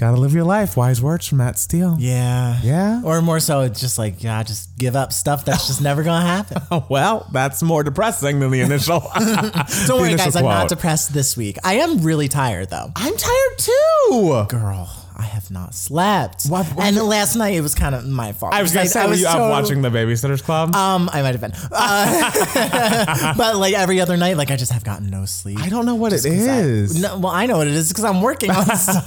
Gotta live your life. Wise words from Matt Steele. Yeah. Yeah? Or more so, it's just like, yeah, just give up stuff that's just never to happen. Well, that's more depressing than the initial. Don't worry, guys. I'm not depressed this week. I am really tired, though. I'm tired too. Girl, I have not slept. What- what- and last night, it was kind of my fault. I was gonna because say, were you up watching the Babysitters Club? Um, I might have been. Uh, but like every other night, like I just have gotten no sleep. I don't know what it is. I- no, well, I know what it is because I'm working on stuff.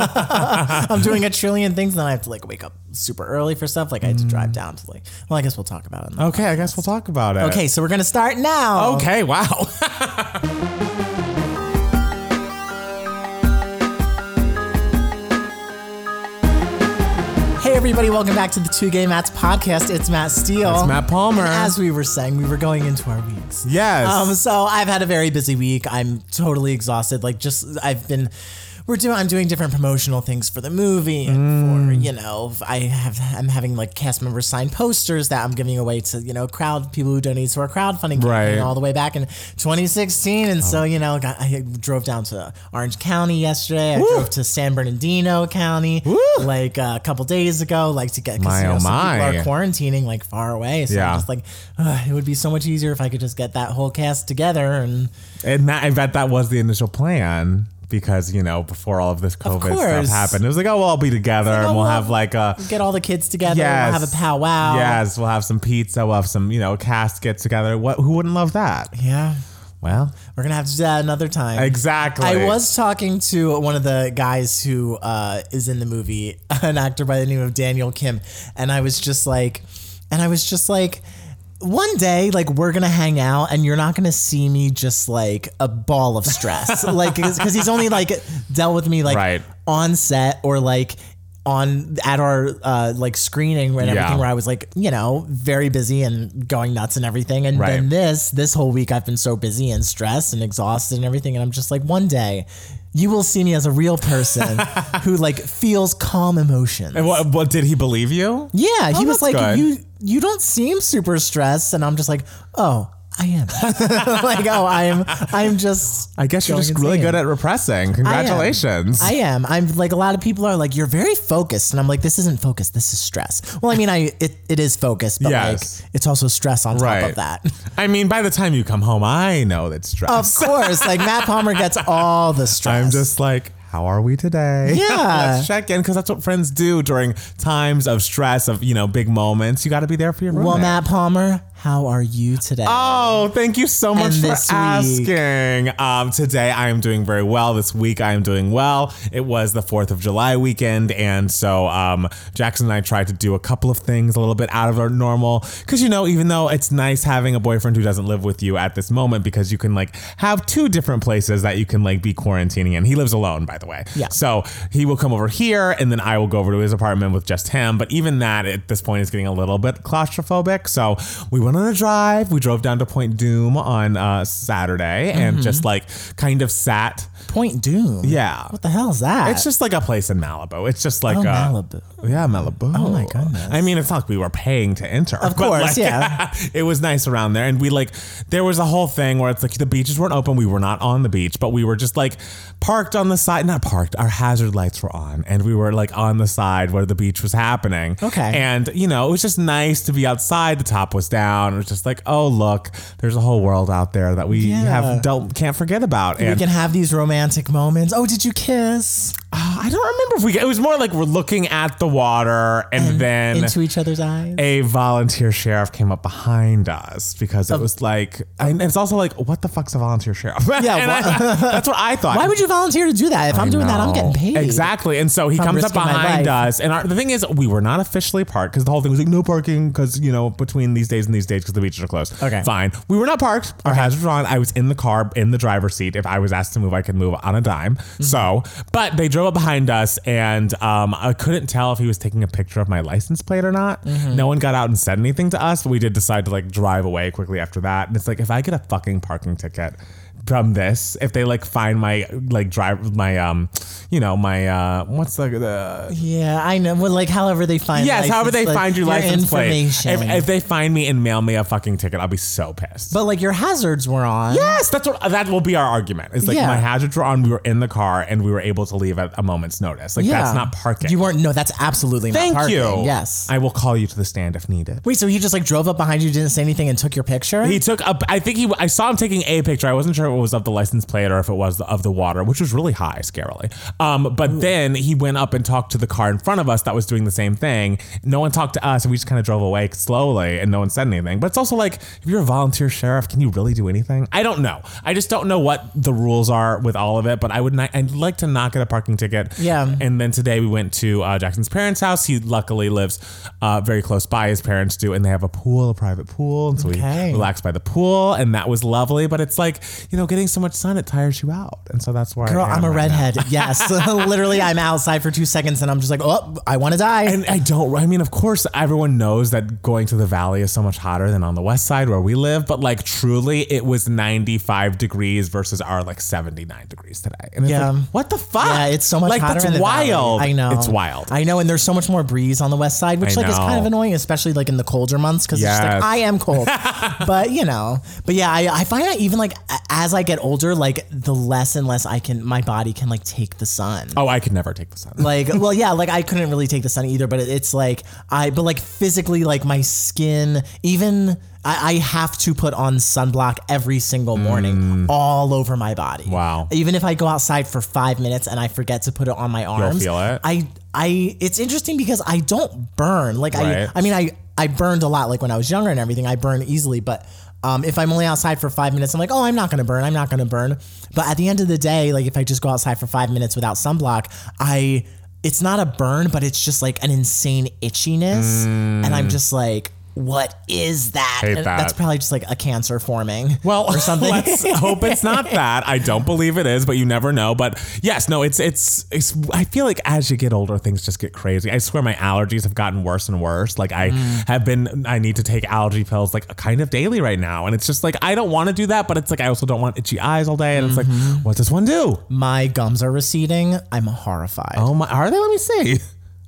I'm doing a trillion things, and then I have to like wake up super early for stuff. Like I had to drive down to like. Well, I guess we'll talk about it. Okay, I guess we'll talk about it. Okay, so we're gonna start now. Okay, wow. Hey everybody, welcome back to the Two Gay Matts podcast. It's Matt Steele. It's Matt Palmer. And as we were saying, we were going into our weeks. yes. Um, so I've had a very busy week. I'm totally exhausted. Like just I've been we're doing I'm doing different promotional things for the movie and Mm. for, you know, I have I'm having like cast members sign posters that I'm giving away to, you know, crowd people who donate to our crowdfunding campaign Right. Oh. all the way back in 2016. And so, you know, got, I drove down to Orange County yesterday. I drove to San Bernardino County Woo. like uh, a couple days ago, like to get, cause, My, you know, oh some people are quarantining like far away. So Yeah. I'm just like, "Ugh, it would be so much easier if I could just get that whole cast together and and that, I bet that was the initial plan because, you know, before all of this COVID stuff happened, it was like, oh, we'll all be together like, and oh, we'll well, have like a. get all the kids together. Yes. We'll have a powwow. Yes, we'll have some pizza. We'll have some, you know, cast get together. What? Who wouldn't love that? Yeah. Well, We're going to have to do that another time. exactly. I was talking to one of the guys who uh, is in the movie, an actor by the name of Daniel Kim, and I was just like, and I was just like, one day, like we're gonna hang out, and you're not gonna see me just like a ball of stress, like because he's only like dealt with me like Right. on set or like on at our uh, like screening and Yeah. everything where I was like you know very busy and going nuts and everything and then this this whole week I've been so busy and stressed and exhausted and everything and I'm just like one day you will see me as a real person who like feels calm emotions. And what, what did he believe you? yeah, he Oh, was that's like good. you you don't seem super stressed and I'm just like oh I am like oh I am I'm just I guess you're just really good at repressing. Congratulations. I am. I'm like a lot of people are like, you're very focused, and I'm like, this isn't focus. This is stress. Well, I mean, I it, it is focus, but Yes. like it's also stress on top of that. I mean, by the time you come home, I know that's stress. Of course, like Matt Palmer gets all the stress. I'm just like, how are we today? Yeah. Let's check in because that's what friends do during times of stress, of, you know, big moments. You got to be there for your roommate. well, Matt Palmer, how are you today? Oh, thank you so much And for asking. Um, today I am doing very well. This week I am doing well. It was the 4th of July weekend. And so um, Jackson and I tried to do a couple of things a little bit out of our normal. Because, you know, even though it's nice having a boyfriend who doesn't live with you at this moment, because you can like have two different places that you can like be quarantining in. He lives alone, by the way. Yeah. So he will come over here and then I will go over to his apartment with just him. But even that at this point is getting a little bit claustrophobic. So we went on a drive. We drove down to Point Dume on uh, Saturday and just like kind of sat. Point Dume. Yeah. What the hell is that? It's just like a place in Malibu. It's just like Oh, uh, Malibu. Yeah, Malibu. Oh, my goodness. I mean, it's not like we were paying to enter. Of course, like, yeah. it was nice around there, and we like there was a whole thing where it's like the beaches weren't open. We were not on the beach, but we were just like parked on the side. Not parked. Our hazard lights were on, and we were like on the side where the beach was happening. Okay. And you know, it was just nice to be outside. The top was down. It was just like, oh look, there's a whole world out there that we Yeah. have don't can't forget about. we can have these romantic moments. Oh, did you kiss? Uh, I don't remember if we. It was more like we're looking at the water, and, then Into each other's eyes. a volunteer sheriff came up behind us because it was like, and it's also like, what the fuck's a volunteer sheriff? Yeah, And I- that's what I thought. Why would you volunteer to do that? If I'm doing that, I'm getting paid. Exactly. And so he I'm comes up behind us. And our, the thing is, we were not officially parked because the whole thing was like, no parking because, you know, between these days and these days because the beaches are closed. Okay. Fine. We were not parked. Our hazards were on. I was in the car, in the driver's seat. If I was asked to move, I could move on a dime. Mm-hmm. So, but they drove up behind us and um, I couldn't tell if he was taking a picture of my license plate or not. Mm-hmm. No one got out and said anything to us, but we did decide to like drive away quickly after that. And it's like, if I get a fucking parking ticket, from this. If they like find my like drive my um, you know my uh, what's the the Yeah, I know. Well, like, however they find. yes, however license, they like, find your, license plate. If, information. if they find me and mail me a fucking ticket, I'll be so pissed. but like your hazards were on. Yes, that's what that will be our argument. It's like Yeah. my hazards were on. We were in the car and we were able to leave at a moment's notice. Like Yeah. that's not parking. You weren't. No, that's absolutely Thank not parking. you. Yes. I will call you to the stand if needed. Wait, so he just like drove up behind you, didn't say anything, and took your picture? He took a. I think he. I saw him taking a picture. I wasn't sure it was of the license plate or if it was of the water, which was really high, scarily. Um, but then he went up and talked to the car in front of us that was doing the same thing. No one talked to us, and we just kind of drove away slowly, and no one said anything. But it's also like, if you're a volunteer sheriff, can you really do anything? I don't know. I just don't know what the rules are with all of it. But I would. Not, I'd like to not get a parking ticket. Yeah. And then today we went to uh, Jackson's parents' house. He luckily lives uh, very close by. His parents do, and they have a pool, a private pool, and so Okay. we relaxed by the pool, and that was lovely. But it's like you know, getting so much sun it tires you out, and so that's why. Girl, I am I'm a right now. redhead. Yes. Literally, I'm outside for two seconds and I'm just like, oh, I want to die. And I don't. I mean, of course, everyone knows that going to the valley is so much hotter than on the west side where we live. But like, truly, it was 95 degrees versus our like 79 degrees today. And it's Yeah. like, what the fuck? yeah, it's so much like hotter that's in the valley. wild. I know. It's wild. I know, and there's so much more breeze on the west side, which I like is kind of annoying, especially like in the colder months because it's just like I am cold. but you know, but yeah, I, I find that even like a- as I get older, like the less and less I can, my body can like take the sun. oh, I could never take the sun. like well yeah like i couldn't really take the sun either but it- it's like i but like physically like my skin even I, I have to put on sunblock every single morning all over my body Mm. Wow. even if i go outside for five minutes and i forget to put it on my arms You'll feel it? i i it's interesting because i don't burn like Right. i i mean i i burned a lot like when i was younger and everything i burn easily but um, if I'm only outside for five minutes, I'm like, oh, I'm not gonna burn. I'm not gonna burn. But at the end of the day, like if I just go outside for five minutes without sunblock, I it's not a burn, but it's just like an insane itchiness, and I'm just like, what is that? That. That's probably just like a cancer forming. Well, or something. let's hope it's not that. I don't believe it is, but you never know. But yes, no, it's it's it's. I feel like as you get older, things just get crazy. I swear, my allergies have gotten worse and worse. Like I Mm. have been. I need to take allergy pills like kind of daily right now, and it's just like I don't want to do that, but it's like I also don't want itchy eyes all day, and it's Mm-hmm. like, what does one do? my gums are receding. I'm horrified. Oh my, are they? Let me see.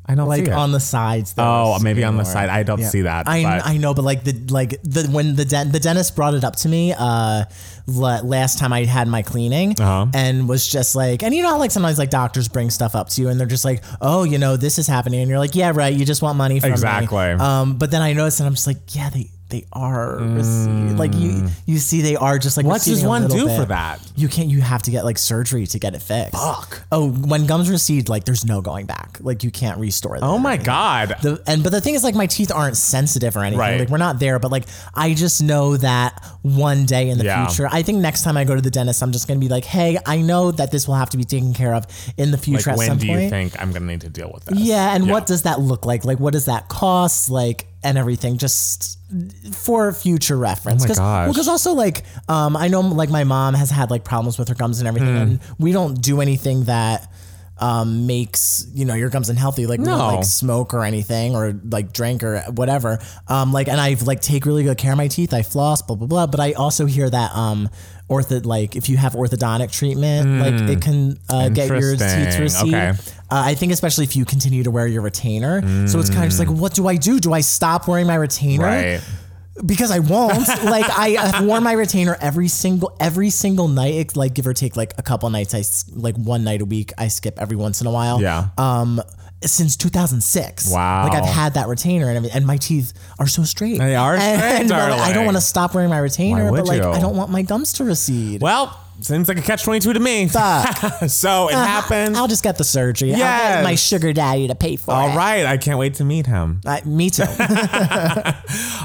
I don't like on the sides. Oh, maybe on the receding side. I don't Yeah. see that. I, but- I know, but like the like the when the den- the dentist brought it up to me uh la- last time I had my cleaning Uh-huh. and was just like and you know how like sometimes like doctors bring stuff up to you and they're just like oh you know this is happening and you're like yeah right you just want money from me. Exactly. um but then I noticed and I'm just like yeah they they are receding. like you you see they are just like Mm. what does one do bit. for that? You can't. You have to get like surgery to get it fixed. Fuck. Oh, when gums recede, like there's no going back. Like you can't restore them. Oh my god. The, and but the thing is, like my teeth aren't sensitive or anything. Right. Like we're not there, but like I just know that one day in the Yeah. future, I think next time I go to the dentist, I'm just gonna be like, hey, I know that this will have to be taken care of in the future like when do point. you think I'm gonna need to deal with this? Yeah, and Yeah. what does that look like? Like, what does that cost? Like, and everything, just for future reference. Oh my Cause, gosh. Because also, like, um, I know, like, my mom has had like problems with her gums and everything, Hmm. and we don't do anything that um makes you know your gums unhealthy like we No. don't like smoke or anything or like drink or whatever um like and i've like take really good care of my teeth i floss blah blah blah but i also hear that um ortho like if you have orthodontic treatment like it can uh, get your teeth to. Recede Okay. uh, I think especially if you continue to wear your retainer. So it's kind of just like, what do I do? Do I stop wearing my retainer? Right. Because I won't. like I have worn my retainer every single every single night. It's like give or take like a couple nights. I like one night a week. I skip every once in a while. Yeah. Um, since 2006. Wow. Like I've had that retainer and everything, and my teeth are so straight. They are straight, And, I don't want to stop wearing my retainer, but like you? I don't want my gums to recede. Well, seems like a catch twenty two to me. Fuck. so it happened. I'll just get the surgery. Get my sugar daddy to pay for All it. right, I can't wait to meet him. Uh, me too.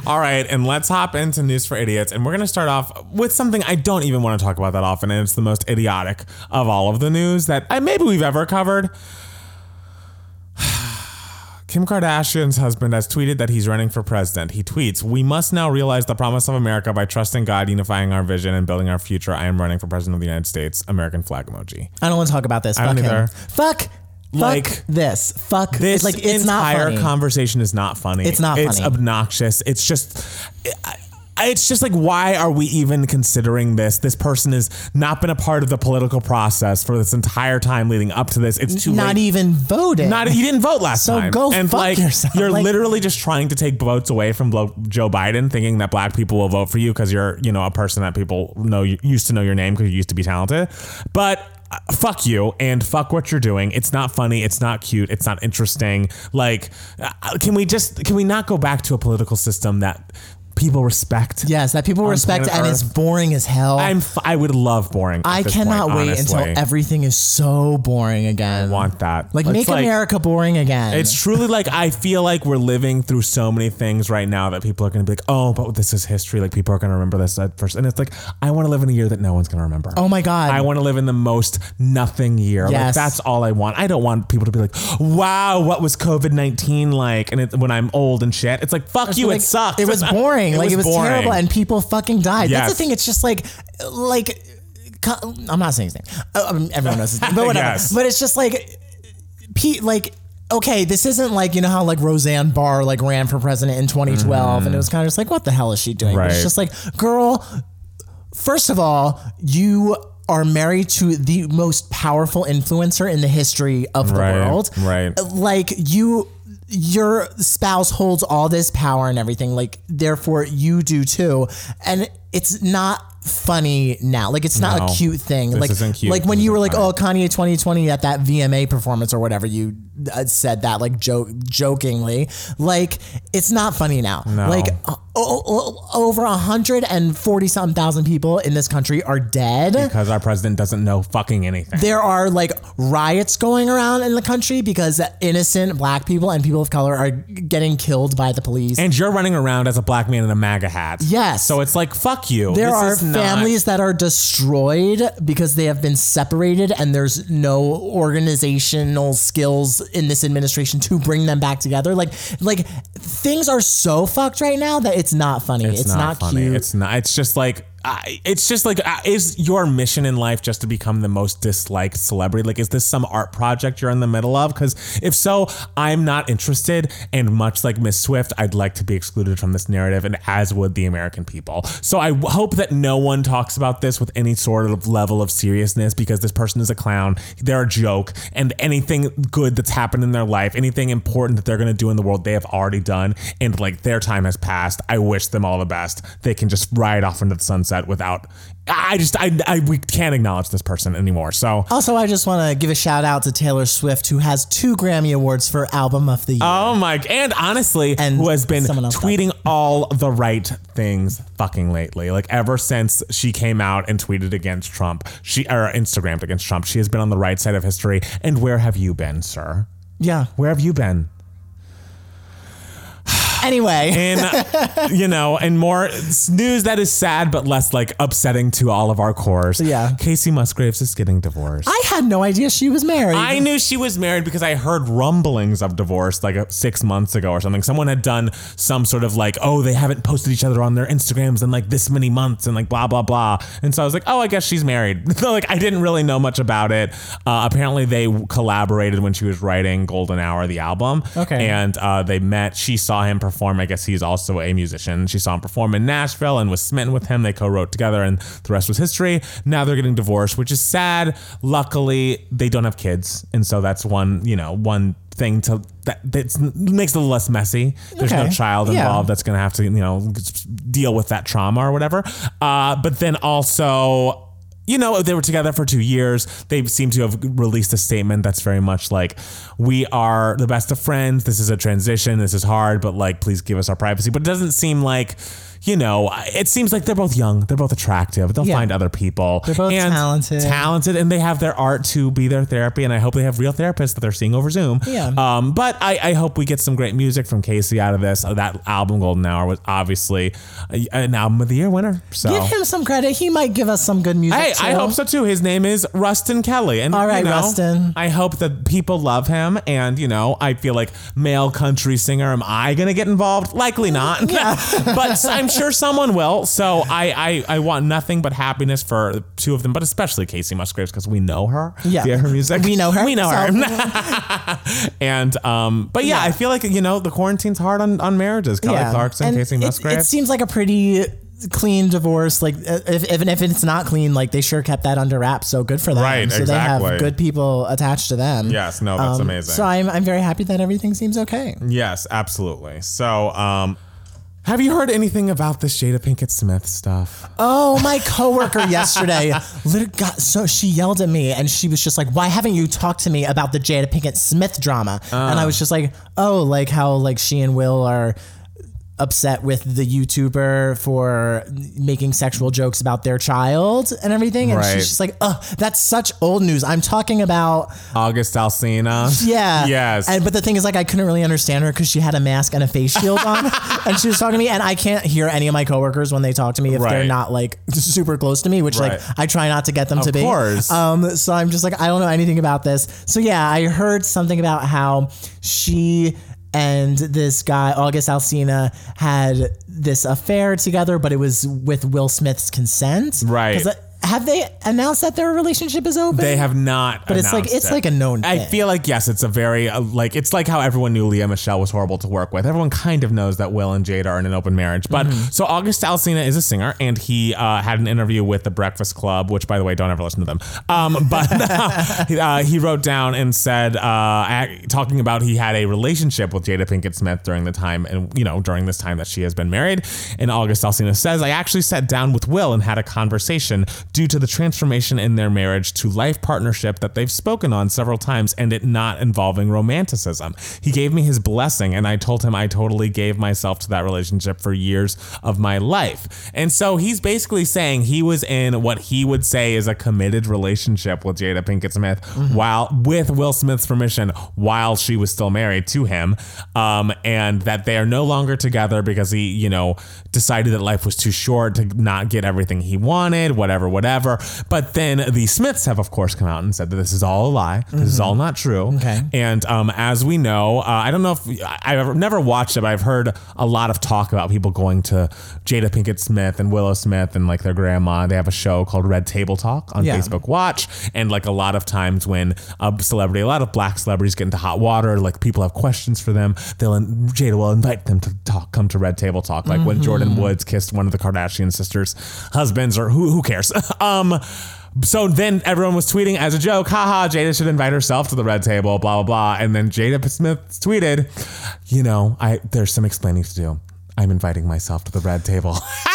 All right, and let's hop into news for idiots. And we're going to start off with something I don't even want to talk about that often, and it's the most idiotic of all of the news that I, maybe we've ever covered. Kim Kardashian's husband has tweeted that he's running for president. He tweets, We must now realize the promise of America by trusting God, unifying our vision, and building our future. I am running for president of the United States. American flag emoji. I don't want to talk about this. I Fuck don't him. either. Fuck. Like, fuck this. Fuck This Like it's not entire funny. conversation is not funny. It's not It's funny. obnoxious. It's just. I, it's just like why are we even considering this? This person has not been a part of the political process for this entire time leading up to this. It's too Not late. even voted. Not you didn't vote last time. So time. go and fuck like yourself. you're Like- literally just trying to take votes away from joe biden thinking that black people will vote for you because you're you know a person that people know you used to know your name because you used to be talented. But uh, fuck you and fuck what you're doing. It's not funny. It's not cute. It's not interesting. Like uh, can we just can we not go back to a political system that people respect yes, that people respect planet and it's boring as hell. I'm f- I would love boring. at I this cannot point, wait until everything is so boring again. I want that. like It's make America boring again. It's truly like I feel like we're living through so many things right now that people are going to be like, oh, but this is history. Like people are going to remember this at first, and it's like I want to live in a year that no one's going to remember. oh my god. I want to live in the most nothing year. Like Yes. that's all I want. I don't want people to be like, "Wow, what was COVID nineteen like?" And it, when I'm old and shit, it's like, "Fuck you, like, it sucks." It was boring. like it was boring. terrible, and people fucking died. That's the thing. It's just like, like, I'm not saying his name. I mean, everyone knows his name, but whatever. Yes. But it's just like, Pete, like. Okay, this isn't like you know how like Roseanne Barr like ran for president in 2012, mm-hmm. and it was kind of just like, what the hell is she doing? Right. It's just like, girl, first of all, you are married to the most powerful influencer in the history of the Right, world. right. Like you your spouse holds all this power and everything. Like therefore you do too. And it's not funny now. Like it's not No, a cute thing. this like isn't cute. like when This you were like, funny. "Oh, Kanye 2020 at that VMA performance or whatever," you uh, said that like joke jokingly. Like it's not funny now. No. Like o- o- over 140 something thousand people in this country are dead. because our president doesn't know fucking anything. There are like riots going around in the country because innocent black people and people of color are getting killed by the police. And you're running around as a black man in a MAGA hat. Yes. So it's like, fuck you. there This are is not- families that are destroyed because they have been separated and there's no organizational skills in this administration to bring them back together. Like like things are so fucked right now that it's not funny. It's, not, funny. cute. It's not. It's just like. I it's just like, uh, is your mission in life just to become the most disliked celebrity? Like, is this some art project you're in the middle of? Because if so, I'm not interested. And much like Miss Swift, I'd like to be excluded from this narrative, and as would the American people. So I w- hope that no one talks about this with any sort of level of seriousness because this person is a clown. They're a joke, and anything good that's happened in their life, anything important that they're going to do in the world, they have already done, and like their time has passed. I wish them all the best. They can just ride off into the sunset without. I just I, I we can't acknowledge this person anymore. So. also, I just want to give a shout out to Taylor Swift, who has two Grammy Awards for Album of the Year. Oh my! And honestly, And who has been tweeting all the right things fucking lately? Like ever since she came out and tweeted against Trump, she or Instagrammed against Trump, she has been on the right side of history. And where have you been, sir? yeah. Where have you been? Anyway. And you know, and more news that is sad but less like upsetting to all of our cores. Yeah. Kacey Musgraves is getting divorced. I had no idea she was married. I knew she was married because I heard rumblings of divorce like uh, six months ago or something. Someone had done some sort of like, oh, they haven't posted each other on their Instagrams in like this many months and like blah, blah, blah. And so I was like, oh, I guess she's married. So like I didn't really know much about it. Uh, apparently they collaborated when she was writing Golden Hour, the album. Okay. And uh, they met. She saw him perform. I guess he's also a musician. She saw him perform in Nashville and was smitten with him. They co-wrote together and the rest was history. Now they're getting divorced, which is sad. Luckily, they don't have kids. And so that's one, you know, one thing to that that makes it a little less messy. There's no Okay. child Yeah. involved that's going to have to, you know, deal with that trauma or whatever. Uh, but then also you know, they were together for two years. They seem to have released a statement that's very much like, we are the best of friends. This is a transition. This is hard, but like, please give us our privacy. But it doesn't seem like, you know, it seems like they're both young. They're both attractive. They'll Yeah. find other people. They're both talented. Talented, and they have their art to be their therapy. And I hope they have real therapists that they're seeing over Zoom. Yeah. Um, but I, I hope we get some great music from Kacey out of this. Uh, That album, Golden Hour, was obviously an album of the year winner. So Give him some credit. He might give us some good music. Hey, I hope so too. His name is Ruston Kelly, and All right, you know, Ruston. I hope that people love him, and you know, I feel like male country singer. Am I gonna get involved? Likely not, Yeah. but I'm sure someone will. So I, I, I want nothing but happiness for the two of them, but especially Kacey Musgraves because we know her Yeah. via her music. We know her, We know so- her. and um, but yeah, I feel like you know the quarantine's hard on on marriares. Kelly Clarkson, And Kacey Musgraves. It, seems like a pretty clean divorce. Like uh, if even if it's not clean, like they sure kept that under wraps. So good for them. Right, So they have good people attached to them. Yes, no, that's amazing. Um, So I'm I'm very happy that everything seems okay. Yes, absolutely. So, um, have you heard anything about this Jada Pinkett Smith stuff? Oh, my coworker yesterday literally got so she yelled at me and she was just like, "Why haven't you talked to me about the Jada Pinkett Smith drama?" And I oh. was just like, "Oh, like how like she and Will are." Upset with the YouTuber for making sexual jokes about their child and everything and Right. she's just like, "Oh, that's such old news. I'm talking about August Alsina. yeah. Yes. And but the thing is, like, I couldn't really understand her because she had a mask and a face shield on, and she was talking to me, and I can't hear any of my coworkers when they talk to me if they're not like super close to me, which Right. like I try not to get them to be. Of course. Um. So I'm just like, I don't know anything about this. So yeah, I heard something about how she. And this guy, August Alsina, had this affair together, but it was with Will Smith's consent. Right. 'Cause, uh, Have they announced that their relationship is open? They have not, But it's like- it's it. like a known I thing. feel like yes, it's a very uh, like it's like how everyone knew Lea Michele was horrible to work with. Everyone kind of knows that Will and Jade are in an open marriage. But Mm-hmm. so August Alsina is a singer, and he uh, had an interview with the Breakfast Club, which by the way, don't ever listen to them. Um, but uh, he wrote down and said, uh, talking about he had a relationship with Jada Pinkett Smith during the time, and you know during this time that she has been married. And August Alsina says, I actually sat down with Will and had a conversation due to the transformation in their marriage to life partnership that they've spoken on several times and it not involving romanticism. He gave me his blessing and I told him I totally gave myself to that relationship for years of my life. And so he's basically saying he was in what he would say is a committed relationship with Jada Pinkett Smith while with Will Smith's permission while she was still married to him. Um, and that they are no longer together because he, you know, decided that life was too short to not get everything he wanted, whatever, whatever. But then the Smiths have, of course, come out and said that this is all a lie. This is all not true. Okay. And um, as we know, uh, I don't know if I've never watched it, but I've heard a lot of talk about people going to Jada Pinkett Smith and Willow Smith and like their grandma. They have a show called Red Table Talk on Yeah. Facebook Watch. And like a lot of times when a celebrity, a lot of black celebrities get into hot water, like people have questions for them, they'll Jada will invite them to talk, come to Red Table Talk. Like when Jordyn Woods kissed one of the Kardashian sisters' husbands, or who who cares? um. So then everyone was tweeting as a joke, haha, Jada should invite herself to the red table, blah, blah, blah. And then Jada Smith tweeted, you know, I there's some explaining to do. I'm inviting myself to the red table.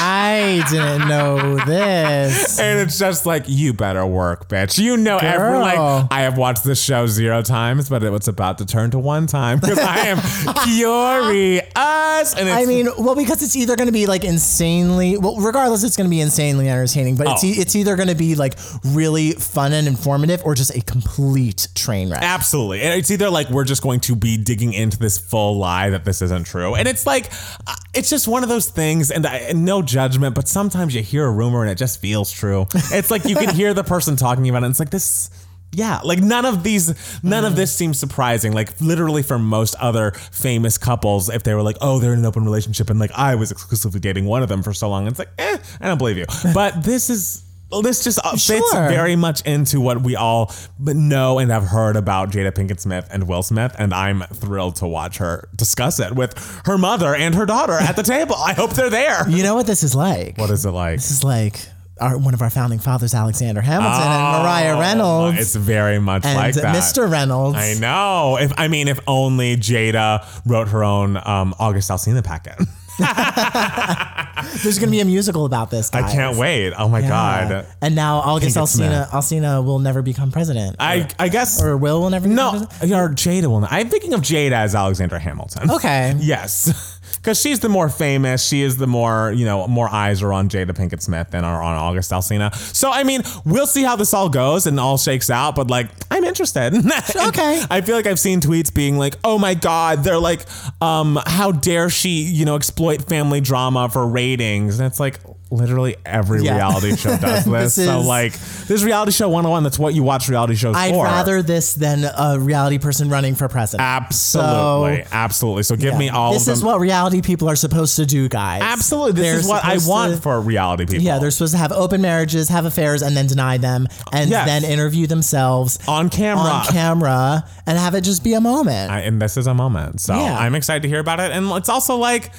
I didn't know this. and it's just like, you better work, bitch. You know, every, like, I have watched this show zero times, but it was about to turn to one time because I am curious. And it's, I mean, well, because it's either going to be like insanely, well, regardless, it's going to be insanely entertaining, but it's, Oh. e- it's either going to be like really fun and informative or just a complete train wreck. Absolutely. And it's either like we're just going to be digging into this full lie that this isn't true. And it's like, uh, it's just one of those things, and, I, and no judgment, but sometimes you hear a rumor and it just feels true. It's like you can hear the person talking about it, and it's like this. Yeah, like none of these, none of this seems surprising. Like literally for most other famous couples, if they were like, oh, they're in an open relationship, and like I was exclusively dating one of them for so long, it's like, eh, I don't believe you. But this is, this just uh, fits Sure. very much into what we all know and have heard about Jada Pinkett Smith and Will Smith, and I'm thrilled to watch her discuss it with her mother and her daughter at the table. I hope they're there. You know what this is like? What is it like? This is like our, one of our founding fathers, Alexander Hamilton and Mariah Reynolds. Oh, It's very much like that. Mr. Reynolds. I know. If I mean, if only Jada wrote her own um, August Alsina packet. There's going to be a musical about this. I can't wait. Oh my Yeah. god. And now Smith. Alsina, Alsina will never become president. I I guess or Will will never become no. president. Or Jada will. Not. I'm thinking of Jada as Alexandra Hamilton. Okay. Yes. Because she's the more famous. She is the more, you know, more eyes are on Jada Pinkett Smith than are on August Alsina. So, I mean, we'll see how this all goes and all shakes out, but like, I'm interested. Okay. I feel like I've seen tweets being like, oh my God, they're like, um, how dare she, you know, exploit family drama for ratings? And it's like, literally every Yeah. reality show does this. This so, is- like, this reality show 101, that's what you watch reality shows I'd for. rather this than a reality person running for president. Absolutely. So- absolutely. So, give me all this of is what reality people are supposed to do, guys. Absolutely. This They're is what I supposed want to- for reality people. Yeah, they're supposed to have open marriages, have affairs, and then deny them, and Yes. then interview themselves on camera. on camera, and have it just be a moment. I, and this is a moment. So Yeah. I'm excited to hear about it. And it's also like,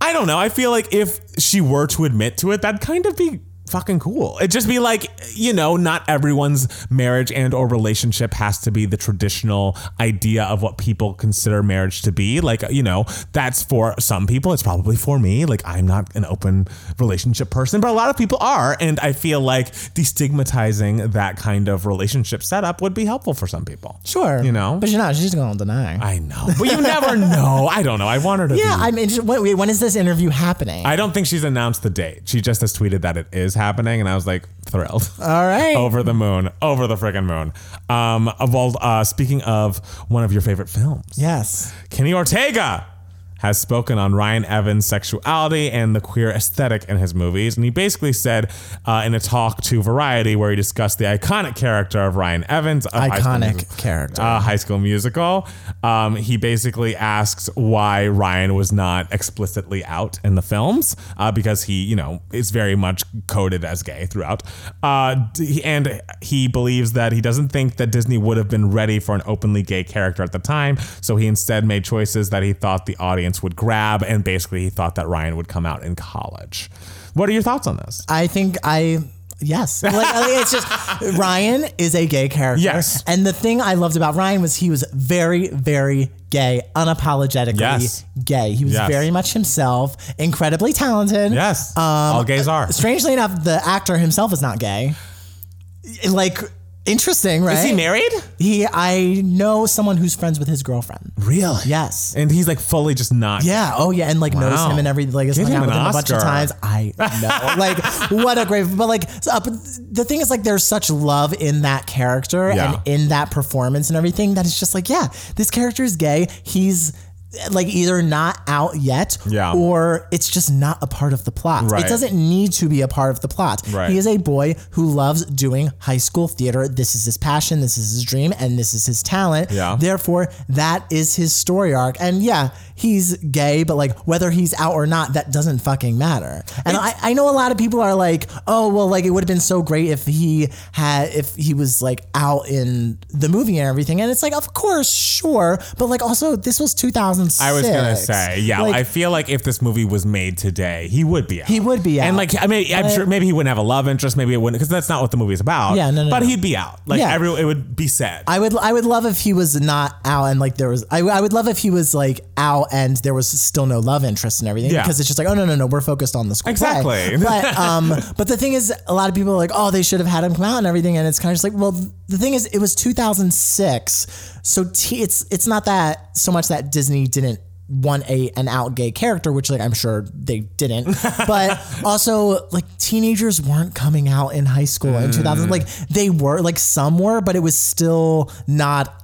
I don't know. I feel like if she were to admit to it, that'd kind of be fucking cool. It'd just be like, you know, not everyone's marriage and or relationship has to be the traditional idea of what people consider marriage to be. Like, you know, that's for some people. It's probably for me. Like, I'm not an open relationship person, but a lot of people are. And I feel like destigmatizing that kind of relationship setup would be helpful for some people. Sure. You know? But you're not. She's just going to deny. I know. But you never know. I don't know. I want her to yeah, be. I mean, just- wait, wait, when is this interview happening? I don't think she's announced the date. She just has tweeted that it is happening, and I was like thrilled. All right. over the moon, over the freaking moon. Um, well, uh, speaking of one of your favorite films, Yes. Kenny Ortega has spoken on Ryan Evans' sexuality and the queer aesthetic in his movies. And he basically said uh, in a talk to Variety where he discussed the iconic character of Ryan Evans, of High School Iconic Musical- character. uh, High School Musical. Um, he basically asks why Ryan was not explicitly out in the films uh, because he, you know, is very much coded as gay throughout. Uh, and he believes that he doesn't think that Disney would have been ready for an openly gay character at the time. So he instead made choices that he thought the audience would grab. And basically, he thought that Ryan would come out in college. What are your thoughts on this? I think I. Yes, like, mean, it's just Ryan is a gay character. Yes. and the thing I loved about Ryan was he was very, very gay, unapologetically Yes. gay. He was Yes. very much himself, incredibly talented. Yes, Um, all gays are. Strangely enough, the actor himself is not gay. Like interesting, right? Is he married? He, I know someone who's friends with his girlfriend. Really? Yes. And he's like fully just not. Yeah. Oh, yeah. And like knows him and everything. Like has Give hung him out with an him a bunch of times. I know. like what a great. But like, uh, but the thing is, like, there's such love in that character Yeah. and in that performance and everything that it's just like, yeah, this character is gay. He's like either not out yet Yeah. or it's just not a part of the plot. Right. It doesn't need to be a part of the plot. Right. He is a boy who loves doing high school theater. This is his passion, this is his dream, and this is his talent. Yeah. Therefore, that is his story arc. And yeah, he's gay, but like whether he's out or not, that doesn't fucking matter. And I, I know a lot of people are like, oh, well, like it would have been so great if he had, if he was like out in the movie and everything. And it's like, of course, sure. But like also, this was 2006. I was gonna say, yeah. Like, I feel like if this movie was made today, he would be out. He would be and like I mean, I'm But- sure maybe he wouldn't have a love interest. Maybe it wouldn't, because that's not what the movie's about. Yeah, no, no, But no. he'd be out. Like Yeah. every, it would be said. I would I would love if he was not out and like there was I, I would love if he was like out and there was still no love interest and everything Yeah. because it's just like oh no no no we're focused on the school play. Exactly. but um but the thing is a lot of people are like oh they should have had him come out and everything and it's kind of just like well the thing is it was 2006 so t- it's it's not that so much that Disney didn't want a an out gay character which like I'm sure they didn't but also like teenagers weren't coming out in high school in 2000 like they were like some were but it was still not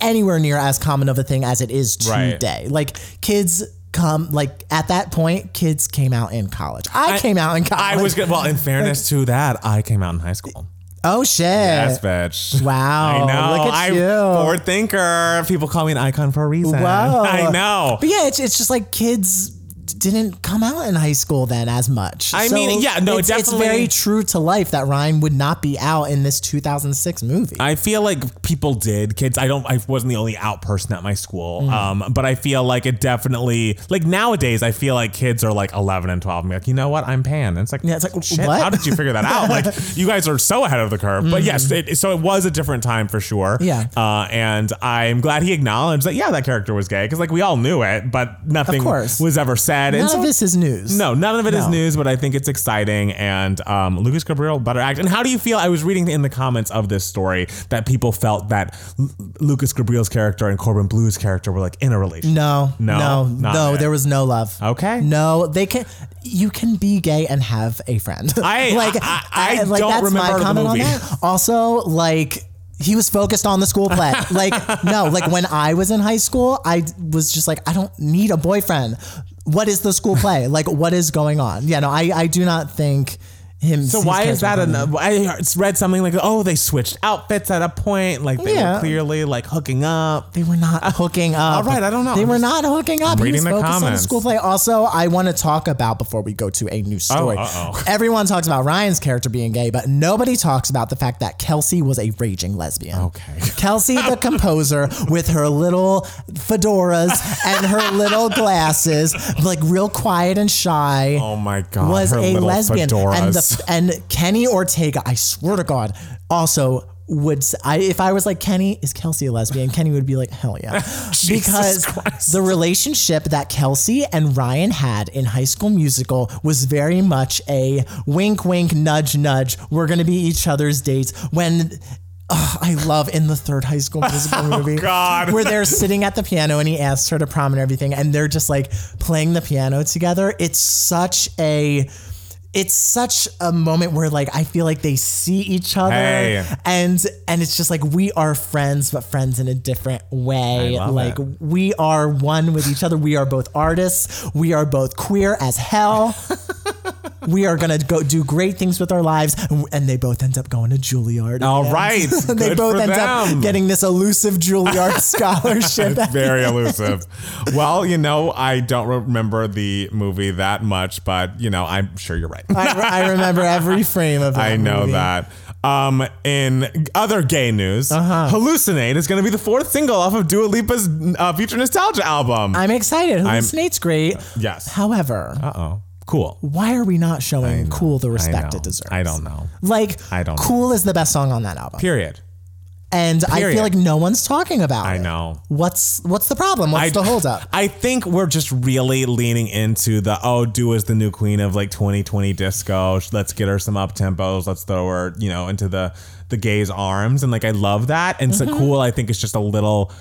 anywhere near as common of a thing as it is Right. today. Like kids come like at that point, kids came out in college. I, came out in college. I was gonna, well. In fairness to that, I came out in high school. oh shit. Yes, bitch. Wow. I know. Look at I'm you. forward thinker. People call me an icon for a reason. Wow. I know. But yeah, it's, it's just like kids didn't come out in high school then as much. I mean, yeah, no, it's, definitely- It's very true to life that Ryan would not be out in this 2006 movie. I feel like people did. Kids, I don't. I wasn't the only out person at my school. Mm. Um, but I feel like it definitely. Like nowadays, I feel like kids are like 11 and 12. And be like, you know what? I'm pan. And it's like, Yeah, it's like, shit. what? How did you figure that out? Like, you guys are so ahead of the curve. But yes, it, so it was a different time for sure. Mm-hmm. Yeah. Uh, and I'm glad he acknowledged that. Yeah, that character was gay because like we all knew it, but nothing was ever said. None and so of this is news. no, none of it is No. news, but I think it's exciting. And um, Lucas Grabeel better act. And how do you feel? I was reading in the comments of this story that people felt that L- Lucas Grabeel's character and Corbin Bleu's character were like in a relationship. No, No, no, no. There was no love. Okay. No, they can. You can be gay and have a friend. I- I- I don't that's remember the comment on that. Also, like. He was focused on the school play. Like, no, like when I was in high school, I was just like, I don't need a boyfriend. What is the school play? Like, what is going on? Yeah, no, I, I do not think him. So why is that? character An, I read something like, oh, they switched outfits at a point, like they Yeah. were clearly like hooking up. They were not uh, hooking up. all right, I don't know. They I'm were just- not hooking up. He reading was the focused on comments. school play. Also, I want to talk about before we go to a new oh, story. uh-oh. Everyone talks about Ryan's character being gay, but nobody talks about the fact that Kelsey was a raging lesbian. Okay. Kelsey, the composer, with her little fedoras and her little glasses, like real quiet and shy Oh my god, was her a little lesbian, and fedoras. And Kenny Ortega, I swear to God, also would I if I was like Kenny, is Kelsey a lesbian? Kenny would be like, hell yeah, because Christ. the relationship that Kelsey and Ryan had in High School Musical was very much a wink, wink, nudge, nudge. We're gonna be each other's dates when. ugh, I love in the third high school musical oh, movie Oh, God. where they're sitting at the piano and he asks her to prom and everything and they're just like playing the piano together. It's such a it's such a moment where like I feel like they see each other Hey. and and it's just like we are friends but friends in a different way. Like it. we are one with each other. We are both artists. We are both queer as hell. we are gonna go do great things with our lives, and they both end up going to Juilliard. All And right, they both end them. up getting this elusive Juilliard scholarship. It's very elusive. well, you know, I don't remember the movie that much, but you know, I'm sure you're right. I, I remember every frame of that I know movie. that. Um, in other gay news, Uh-huh. "Hallucinate" is going to be the fourth single off of Dua Lipa's uh, Future Nostalgia album. I'm excited. Hallucinate's great. yes. However, Uh oh. Cool. why are we not showing Cool the respect it deserves? I don't know. Like, I don't know. Cool is the best song on that album, Period. and I feel like no one's talking about I it. know. What's what's the problem? What's I, the holdup? I think we're just really leaning into the oh, do is the new queen of like 2020 disco. Let's get her some up tempos. Let's throw her, you know, into the the gays' arms. And like I love that. And Mm-hmm. so cool. I think it's just a little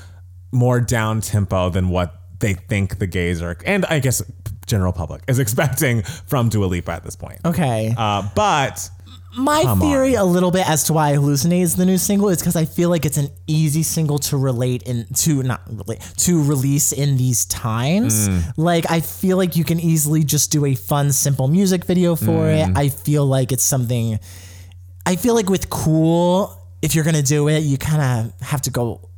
more down tempo than what they think the gays are, and I guess general public is expecting from Dua Lipa at this point. Okay. Uh, but My theory, a little bit as to why "Hallucinate" is the new single, is because I feel like it's an easy single to relate in to not relate to release in these times. Mm. Like I feel like you can easily just do a fun, simple music video for Mm. it. I feel like it's something. I feel like with "Cool," if you're gonna do it, you kind of have to go.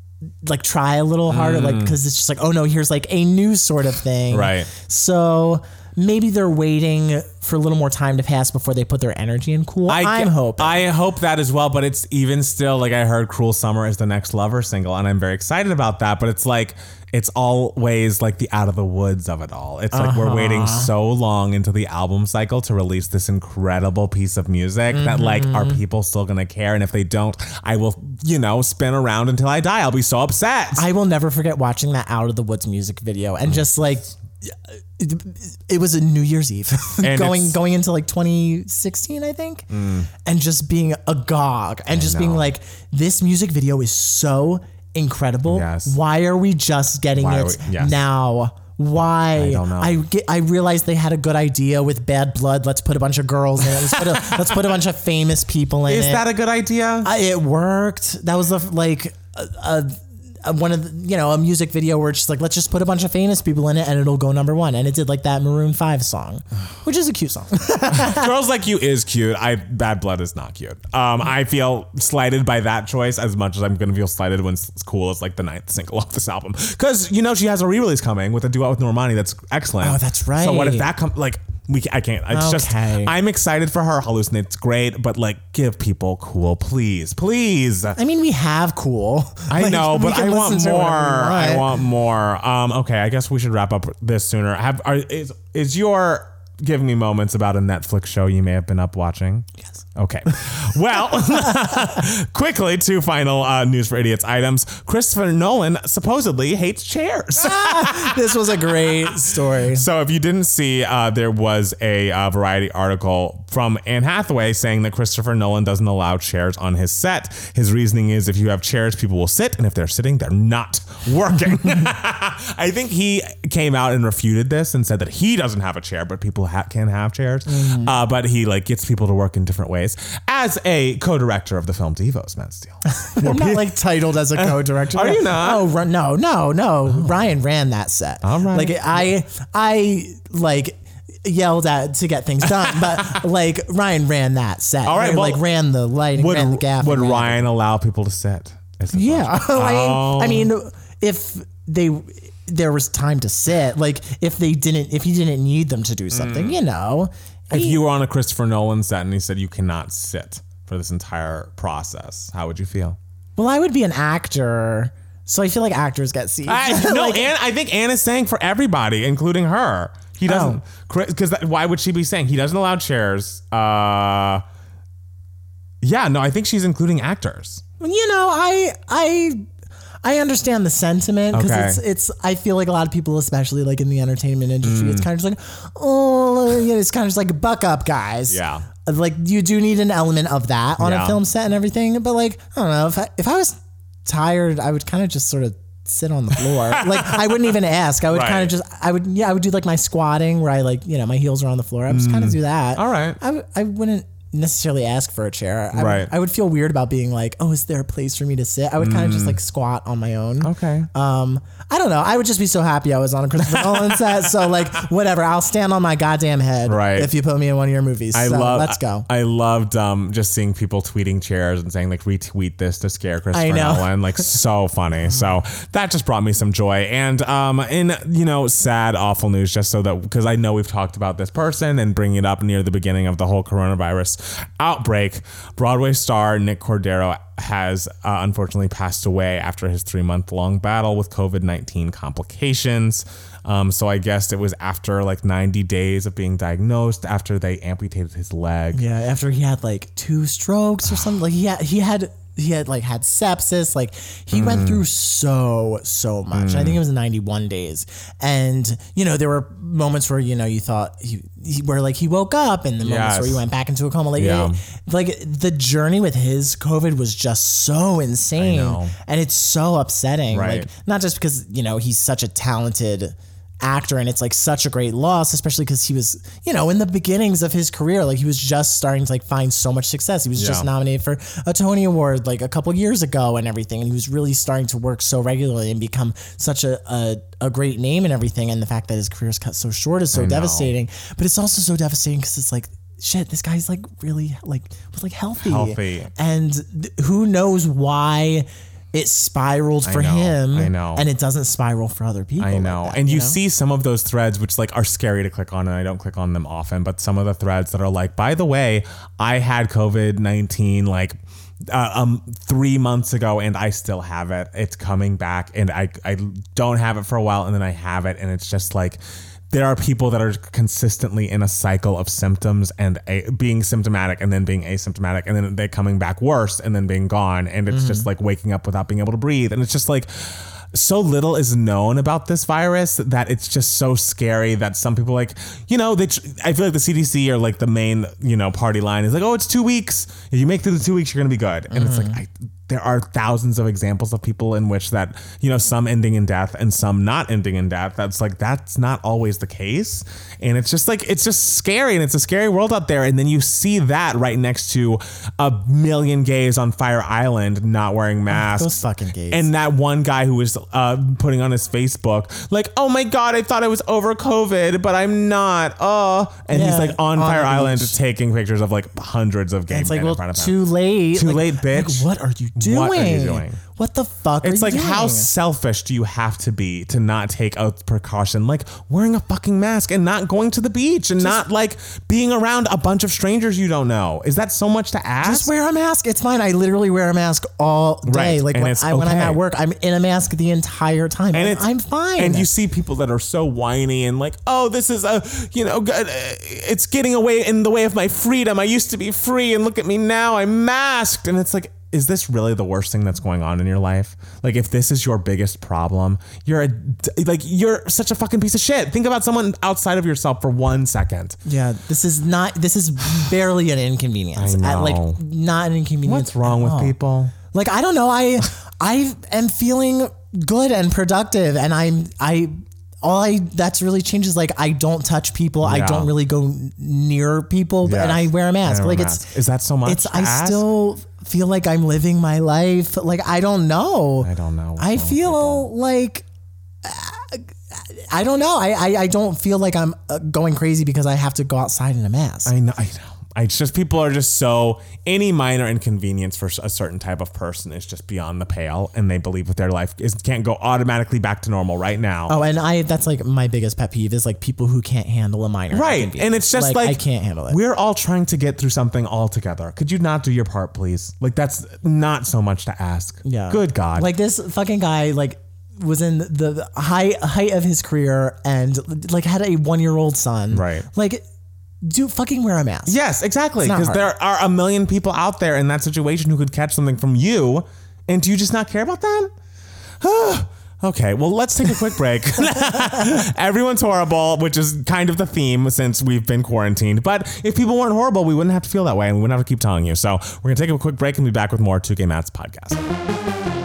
Like try a little harder, like because it's just like, oh no, here's like a new sort of thing, Mm. Right. So maybe they're waiting for a little more time to pass before they put their energy in cool. I, am hoping. I hope that as well, but it's even still like I heard "Cruel Summer" is the next Lover single, and I'm very excited about that. But it's like it's always like the out of the woods of it all. It's like we're waiting Uh-huh. so long into the album cycle to release this incredible piece of music that like are Mm-hmm. people still gonna care? And if they don't, I will you know spin around until I die. I'll be so upset. I will never forget watching that Out of the Woods music video and just like it, it was a New Year's Eve going Mm. going into like 2016 I think and just being agog and just being like this music video is so incredible Yes. why are we just getting Why it we- yes. now why I don't know. I get, I realized they had a good idea with Bad Blood. Let's put a bunch of girls in it. Let's put a, let's put a bunch of famous people in is it. that a good idea? I, it worked. That was a, like a, a- one of the, you know a music video where it's just like let's just put a bunch of famous people in it and it'll go number one. And it did like that Maroon Five song, which is a cute song. Girls Like You is cute. I Bad Blood is not cute. Um, I feel slighted by that choice as much as I'm gonna feel slighted when it's cool is like the ninth single off this album. Because you know she has a re-release coming with a duet with Normani that's excellent. Oh, that's right. So what if that comes like we I can't. It's just Okay. I'm excited for her. Hallucinate's great, but like give people cool, please, please. I mean, we have cool. I Like, know, but I want more. we I want more. Um, okay, I guess we should wrap up this sooner. Have are, is is your giving me moments about a Netflix show you may have been up watching? Yes. Okay. Well, quickly, two final uh, news for idiots items. Christopher Nolan supposedly hates chairs. this was a great story. So, if you didn't see, uh, there was a uh, Variety article from Anne Hathaway saying that Christopher Nolan doesn't allow chairs on his set. His reasoning is if you have chairs, people will sit, and if they're sitting, they're not working. I think he came out and refuted this and said that he doesn't have a chair, but people ha- can have chairs. Uh, but he like gets people to work in different ways. As a co-director of the film Devos, Matt Steele. I'm not like titled as a co-director. Are you not? Oh ru- no, no, no. Ryan ran that set. All right. Like I, I like. yelled at to get things done, but like Ryan ran that set. All right, well, like ran the lighting, Would, ran the gaff. would Ryan allow people to sit? Yeah. I, Oh. I mean, if they there was time to sit, like if they didn't, if he didn't need them to do something, Mm. you know, If you were on a Christopher Nolan set and he said you cannot sit for this entire process, how would you feel? well, I would be an actor, so I feel like actors get seats. I, no, Like, Anne, I think Anne is saying for everybody, including her. He doesn't, Oh. because why would she be saying he doesn't allow chairs? Uh, yeah, no, I think she's including actors. you know, I I. I understand the sentiment because Okay. it's it's. I feel like a lot of people, especially like in the entertainment industry, Mm. it's kind of just like, oh, you know, it's kind of just like buck up, guys. Yeah. like you do need an element of that on Yeah. a film set and everything. But like, I don't know if I, if I was tired, I would kind of just sort of sit on the floor. like I wouldn't even ask. I would Right. kind of just. I would yeah. I would do like my squatting where I like you know my heels are on the floor. I would just kind of do that. Mm. All right. I w- I wouldn't necessarily ask for a chair. I Right. I would feel weird about being like, oh, is there a place for me to sit? I would kind of just like squat on my own. Mm. Okay. Um, I don't know. I would just be so happy I was on a Christopher Nolan set. So like, whatever. I'll stand on my goddamn head. Right. If you put me in one of your movies. I so love. Let's go. I, I loved um, just seeing people tweeting chairs and saying like retweet this to scare Christopher. Nolan. Like so funny. So that just brought me some joy. And um, in you know sad, awful news, just so that because I know we've talked about this person and bringing it up near the beginning of the whole coronavirus outbreak. Broadway star Nick Cordero has uh, unfortunately passed away after his three month long battle with COVID 19 complications. Um, so I guess it was after like 90 days of being diagnosed, after they amputated his leg. Yeah, after he had like two strokes or something, like he had he had he had like had sepsis, like he Mm. went through so so much. I think it was 91 days, and you know there were moments where you know you thought he, he where like he woke up, and the moments where he went back into a coma, like Yeah. like the journey with his COVID was just so insane, and it's so upsetting. Right. Like not just because you know he's such a talented actor and it's like such a great loss especially because he was you know in the beginnings of his career like he was just starting to like find so much success. He was just nominated for a tony award like a couple years ago and everything and he was really starting to work so regularly and become such a, a, a great name and everything and the fact that his career's cut so short is so devastating. But it's also so devastating because it's like shit this guy's like really like was like healthy. Healthy. and th- who knows why it spiraled for know, him I know. and it doesn't spiral for other people. I like know. that, and you, know? see some of those threads which like are scary to click on and I don't click on them often, but some of the threads that are like, by the way, I had COVID-19 like uh, um three months ago and I still have it. It's coming back and I I don't have it for a while and then I have it and it's just like there are people that are consistently in a cycle of symptoms and a, being symptomatic and then being asymptomatic and then they're coming back worse and then being gone. And it's just mm-hmm. like waking up without being able to breathe. And it's just like so little is known about this virus that it's just so scary that some people like you know they tr- I feel like the CDC or like the main you know party line is like oh it's two weeks. If you make through the two weeks you're gonna be good. And it's like mm-hmm. I, there are thousands of examples of people in which that you know some ending in death and some not ending in death that's like that's not always the case and it's just like it's just scary and it's a scary world out there and then you see that right next to a million gays on Fire Island not wearing masks those fucking gays. and that one guy who was uh, putting on his Facebook, like, oh my God, I thought I was over COVID, but I'm not. Oh. And he's like on, on Fire Island beach. taking pictures of like hundreds of gay it's men like in well, front of him. too late. Too Like- late, like, bitch. what are you doing? What are you doing? What the fuck? It's like you how selfish do you have to be to not take a precaution like wearing a fucking mask and not going to the beach and not like being around a bunch of strangers you don't know? Is that so much to ask? Just wear a mask. It's fine. I literally wear a mask all day. Right, Like and when, I, when I'm okay. at work, I'm in a mask the entire time. and And I'm fine. And you see people that are so whiny and like, oh, this is a, you know, it's getting away in the way of my freedom. I used to be free, and look at me now. I'm masked, and it's like. Is this really the worst thing that's going on in your life? Like, if this is your biggest problem, you're a like you're such a fucking piece of shit. Think about someone outside of yourself for one second. yeah, this is not. This is barely an inconvenience. I At, know. like not an inconvenience. What's wrong with all. people? Like I don't know. I I am feeling good and productive, and I'm I. All I that's really changes. Like I don't touch people. I don't really go near people, Yes. and I wear a mask. Wear like a it's mask. Is that so much It's I ask? still feel like I'm living my life. Like I don't know. I don't know I feel like I don't know. I, I, I don't feel like I'm uh, going crazy because I have to go outside in a mask. I know. I know. I just people are just so any minor inconvenience for a certain type of person is just beyond the pale, and they believe that their life is can't go automatically back to normal right now. oh, and I that's like my biggest pet peeve is like people who can't handle a minor. Right. And it's just like, I can't handle it. We're all trying to get through something all together. Could you not do your part, please? Like that's not so much to ask. Yeah. Good God. Like this fucking guy like was in the high height of his career and like had a one year old son. Right. Like do fucking wear a mask. yes, exactly. Because there are a million people out there in that situation who could catch something from you. And do you just not care about that? Okay, well, let's take a quick break. Everyone's horrible, which is kind of the theme since we've been quarantined. But if people weren't horrible, we wouldn't have to feel that way and we wouldn't have to keep telling you. So we're going to take a quick break and be back with more 2K Mats podcast.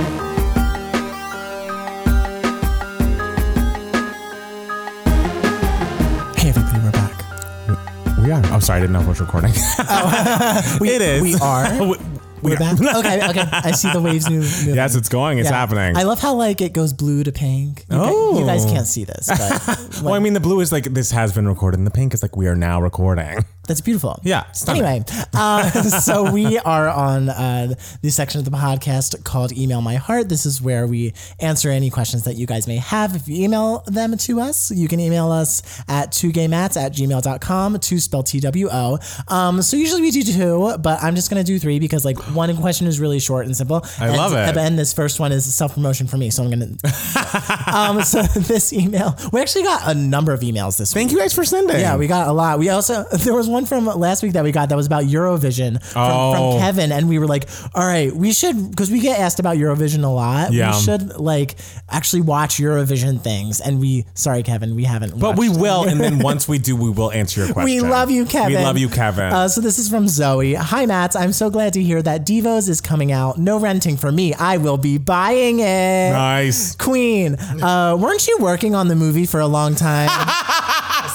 Are. Oh, sorry, I didn't know if it was recording. Oh. We, it is. We are. We- we We're are. back. Okay, okay. I see the waves move. moving. Yes, it's going. It's Yeah. happening. I love how like it goes blue to pink. You, Oh. you guys oh. can't see this, but well, I mean, the blue is like this has been recorded, and the pink is like we are now recording. That's beautiful. Yeah. Anyway, uh, so we are on uh, the section of the podcast called Email My Heart. This is where we answer any questions that you guys may have. If you email them to us, you can email us at 2gaymats at gmail.com, two spell T W O. Um, so usually we do two, but I'm just going to do three because like one question is really short and simple. I and, love it. And this first one is self promotion for me. So I'm going to. um, so this email, we actually got a number of emails this week. Thank you guys for sending. Yeah, we got a lot. We also there was one from last week that we got that was about Eurovision from, Oh. from Kevin, and we were like, all right, we should because we get asked about Eurovision a lot. Yeah. we should like actually watch Eurovision things. And we, sorry, Kevin, we haven't. But we will, and then once we do, we will answer your question. We love you, Kevin. We love you, Kevin. Uh, so this is from Zoe. Hi, Matt. I'm so glad to hear that Devos is coming out. No renting for me. I will be buying it. nice. Queen, uh, weren't you working on the movie for a long time?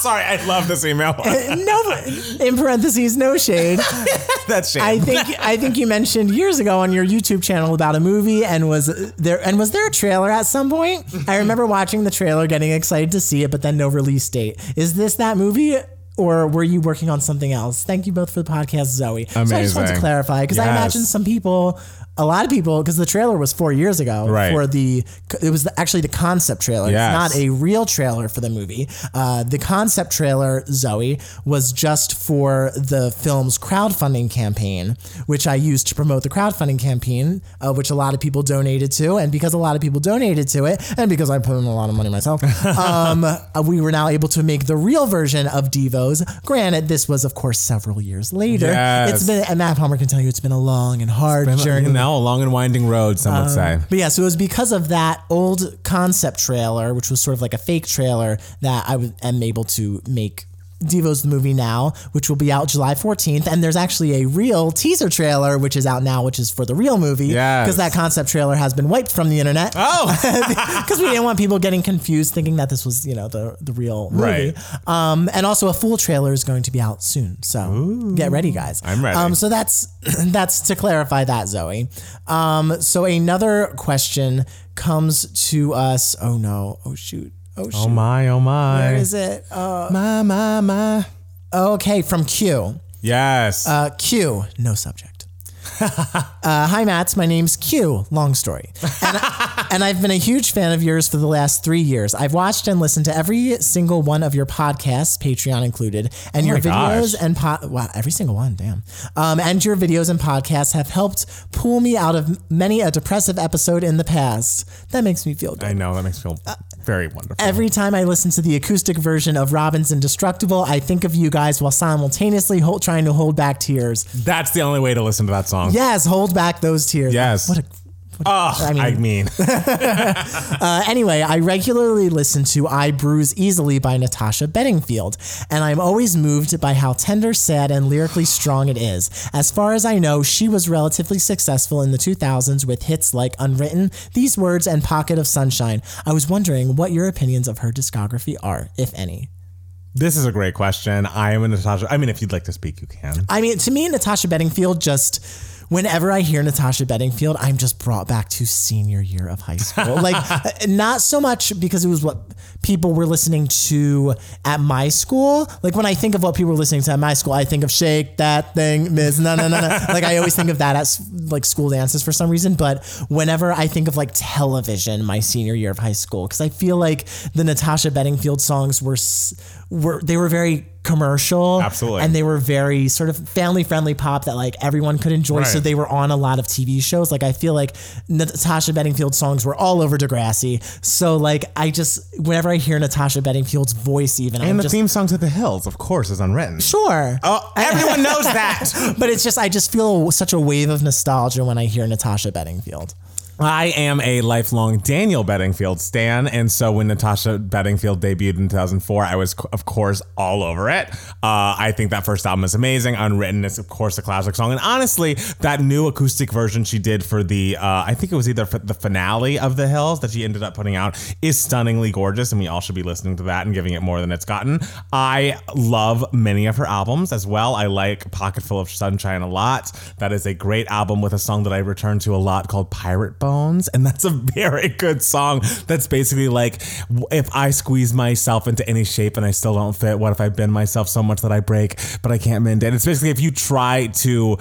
Sorry, I love this email. no, in parentheses, no shade. That's shame. I think I think you mentioned years ago on your YouTube channel about a movie and was there and was there a trailer at some point? I remember watching the trailer, getting excited to see it, but then no release date. Is this that movie? Or were you working on something else? Thank you both for the podcast, Zoe. So I just want to clarify because I imagine some people, a lot of people, because the trailer was four years ago Right. for the, it was the, actually the concept trailer. Yes. It's not a real trailer for the movie. Uh, the concept trailer, Zoe, was just for the film's crowdfunding campaign, which I used to promote the crowdfunding campaign, uh, which a lot of people donated to. And because a lot of people donated to it, and because I put in a lot of money myself, um, uh, we were now able to make the real version of Devos. Granted, this was, of course, several years later. Yes. It's been, and Matt Palmer can tell you, it's been a long and hard journey. You a long and winding road, some would um, say. But yeah, so it was because of that old concept trailer, which was sort of like a fake trailer, that I w- am able to make Devo's the movie now, which will be out July 14th. And there's actually a real teaser trailer, which is out now, which is for the real movie. Yes. Because that concept trailer has been wiped from the internet. Oh, Because we didn't want people getting confused thinking that this was, you know, the, the real movie. Right. Um, and also a full trailer is going to be out soon. So get ready, guys. I'm ready. Um, so that's that's to clarify that, Zoe. Um, so another question comes to us. Oh no. Oh shoot. Oh shoot. oh my, oh my. Where is it? Uh, My, my, my. okay, from Q. Yes. Uh, Q, no subject. uh, hi, Mats. My name's Q. Long story. And, and I've been a huge fan of yours for the last three years. I've watched and listened to every single one of your podcasts, Patreon included, and your Oh my videos gosh. and po- wow, every single one, damn. Um, and your videos and podcasts have helped pull me out of many a depressive episode in the past. That makes me feel good. I know that makes me feel very wonderful. Every time I listen to the acoustic version of Robin's Indestructible, I think of you guys while simultaneously hold, trying to hold back tears. That's the only way to listen to that song. Yes, hold back those tears. Yes. What a, Oh, I I mean, mean- uh, anyway, I regularly listen to I Bruise Easily by Natasha Bedingfield, and I'm always moved by how tender, sad, and lyrically strong it is. As far as I know, she was relatively successful in the 2000s with hits like Unwritten, These Words, and Pocket of Sunshine. I was wondering what your opinions of her discography are, if any. this is a great question. I am a Natasha. I mean, if you'd like to speak, you can. I mean, to me, Natasha Bedingfield just whenever I hear Natasha Bedingfield, I'm just brought back to senior year of high school. like, uh, not so much because it was what people were listening to at my school. Like, when I think of what people were listening to at my school, I think of Shake That Thing, Miss, no, no, no, no. like, I always think of that as like school dances for some reason. But whenever I think of like television, my senior year of high school, because I feel like the Natasha Bedingfield songs were, were, they were very commercial. Absolutely. And they were very sort of family friendly pop that like everyone could enjoy. So they were on a lot of TV shows. Like I feel like Natasha Bedingfield songs were all over Degrassi. So like I just whenever I hear Natasha Bedingfield's voice, even I'm And the just theme song to the hills, of course, is unwritten. sure. Oh, everyone knows that. But it's just I just feel such a wave of nostalgia when I hear Natasha Bedingfield. I am a lifelong Daniel Bedingfield stan, and so when Natasha Bedingfield debuted in 2004, I was, of course, all over it. Uh, I think that first album is amazing. Unwritten is, of course, a classic song, and honestly, that new acoustic version she did for the, uh, I think it was either for the finale of The Hills that she ended up putting out, is stunningly gorgeous, and we all should be listening to that and giving it more than it's gotten. I love many of her albums as well. I like Pocket Full of Sunshine a lot. That is a great album with a song that I return to a lot called Pirate And that's a very good song. That's basically like if I squeeze myself into any shape and I still don't fit, what if I bend myself so much that I break, but I can't mend it? It's basically if you try to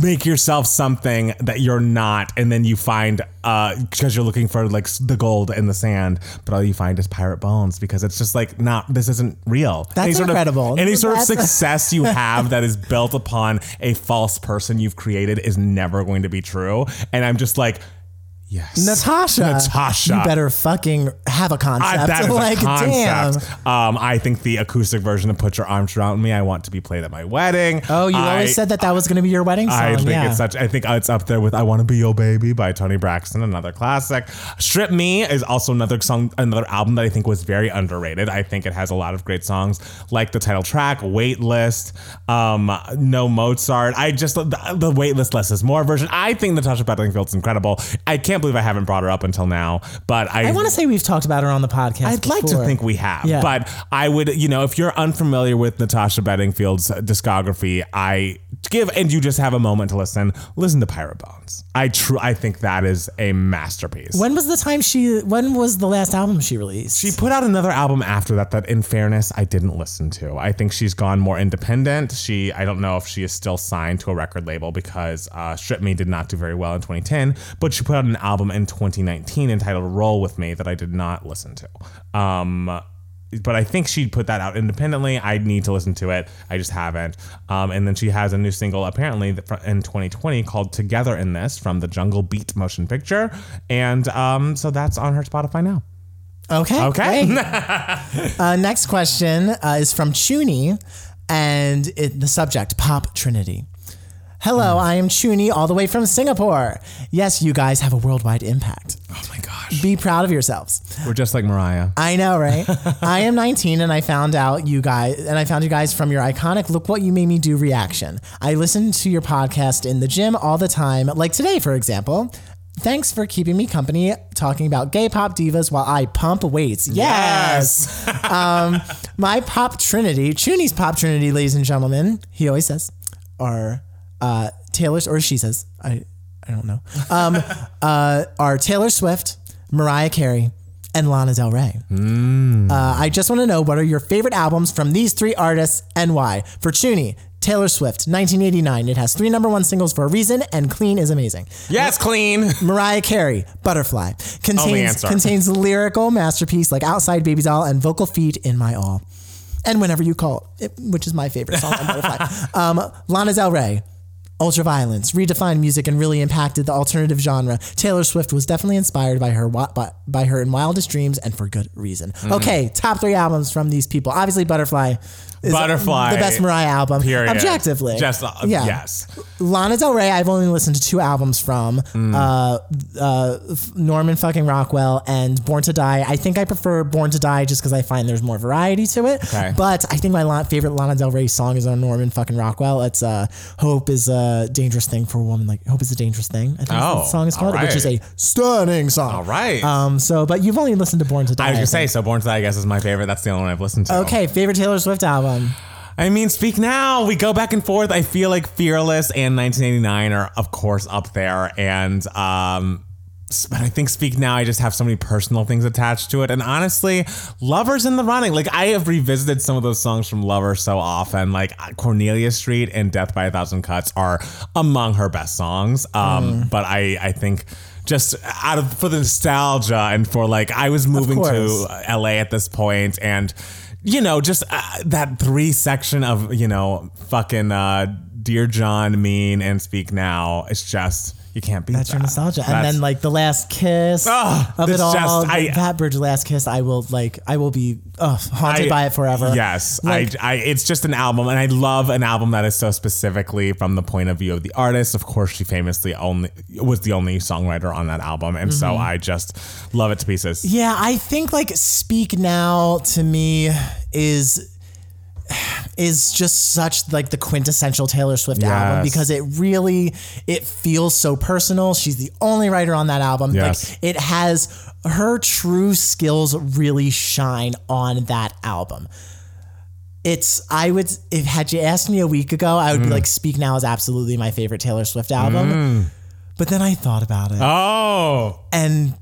make yourself something that you're not and then you find uh because you're looking for like the gold in the sand but all you find is pirate bones because it's just like not this isn't real That's sort incredible. of any sort of That's- success you have that is built upon a false person you've created is never going to be true and i'm just like yes Natasha. Natasha. You better fucking have a concept. I, that is like a concept. damn. Um, I think the acoustic version of "Put Your Arms Around Me" I want to be played at my wedding. Oh, you I- always said that that was going to be your wedding song. I think yeah. it's such. I think it's up there with "I Want to Be Your Baby" by Tony Braxton, another classic. "Strip Me" is also another song, another album that I think was very underrated. I think it has a lot of great songs, like the title track, "Waitlist," um, "No Mozart." I just the, the "Waitlist" list is more version. I think Natasha Bedingfield's incredible. I can't believe I haven't brought her up until now, but I, I want to say we've talked about her on the podcast. I'd like to think we have, Yeah. but I would, you know, if you're unfamiliar with Natasha Bedingfield's discography, I give and you just have a moment to listen. Listen to Pirate Bones. I true, I think that is a masterpiece. When was the time she? When was the last album she released? she put out another album after that that in fairness I didn't listen to. I think she's gone more independent. She I don't know if she is still signed to a record label because uh, Strip Me did not do very well in 2010, but she put out an album in 2019 entitled Roll With Me that I did not listen to. Um but I think she put that out independently. I need to listen to it. I just haven't. Um, and then she has a new single apparently in 2020 called "Together in This" from the Jungle Beat motion picture, and um, so that's on her Spotify now. okay. Okay. uh, next question uh, is from Chuni, and it, the subject Pop Trinity. Hello, I am Chuni, all the way from Singapore. Yes, you guys have a worldwide impact. Oh my gosh. Be proud of yourselves. We're just like Mariah. I know, right? I am 19 and I found out you guys, and I found you guys from your iconic Look What You Made Me Do reaction. I listen to your podcast in the gym all the time, like today, for example. Thanks for keeping me company talking about gay pop divas while I pump weights. Yes. um, my pop trinity, Chuni's pop trinity, ladies and gentlemen, he always says, are uh, Taylor's, or she says, I, I don't know, um, uh, are Taylor Swift, Mariah Carey, and Lana Del Rey. Uh, I just want to know what are your favorite albums from these three artists and why. For Chuni, Taylor Swift, 1989. It has three number one singles for a reason, and Clean is amazing. Yes, clean. Mariah Carey, Butterfly, contains contains lyrical masterpiece like Outside Baby Doll and vocal feat in My All. And Whenever You Call, it, which is my favorite song on Butterfly. Um, Lana Del Rey, Ultraviolence, redefined music and really impacted the alternative genre. Taylor Swift was definitely inspired by her by, by her in Wildest Dreams and for good reason. Mm-hmm. Okay, top three albums from these people. Obviously, Butterfly. Is Butterfly, the best Mariah album, Period. objectively. Just uh, Yeah. yes. Lana Del Rey, I've only listened to two albums from Mm. uh, uh, Norman fucking Rockwell and Born to Die. I think I prefer Born to Die just because I find there's more variety to it. Okay. But I think my la- favorite Lana Del Rey song is on Norman fucking Rockwell. It's uh, "Hope is a dangerous thing for a woman." Like "Hope is a dangerous thing." I think Oh, the song is called, all which is a stunning song. All right. Um. So, but you've only listened to Born to Die. I was gonna say so. Born to Die, I guess, is my favorite. That's the only one I've listened to. Okay, favorite Taylor Swift album. I mean, speak now. We go back and forth. I feel like Fearless and 1989 are, of course, up there. And, um, but I think Speak Now, I just have so many personal things attached to it. And honestly, Lover's in the running. Like, I have revisited some of those songs from Lover so often. Like, Cornelia Street and Death by a Thousand Cuts are among her best songs. Um, Mm. But I, I think just out of for the nostalgia and for like, I was moving to. LA at this point and you know just uh, that three section of you know fucking uh dear john mean and speak now it's just you can't beat That's that. your nostalgia. And That's- then like the last kiss Ugh, of it all. just- I- that bridge last kiss, I will like I will be ugh, haunted by it forever. Yes, Like- I, I, it's just an album, and I love an album that is so specifically from the point of view of the artist. Of course, she famously only was the only songwriter on that album, and so Mm-hmm. I just love it to pieces. Yeah, I think like Speak Now to me is is just such like the quintessential Taylor Swift album because it really it feels so personal. She's the only writer on that album. Yes. Like it has her true skills really shine on that album. It's I would if had you asked me a week ago, I Mm. would be like Speak Now is absolutely my favorite Taylor Swift album. But then I thought about it Oh, and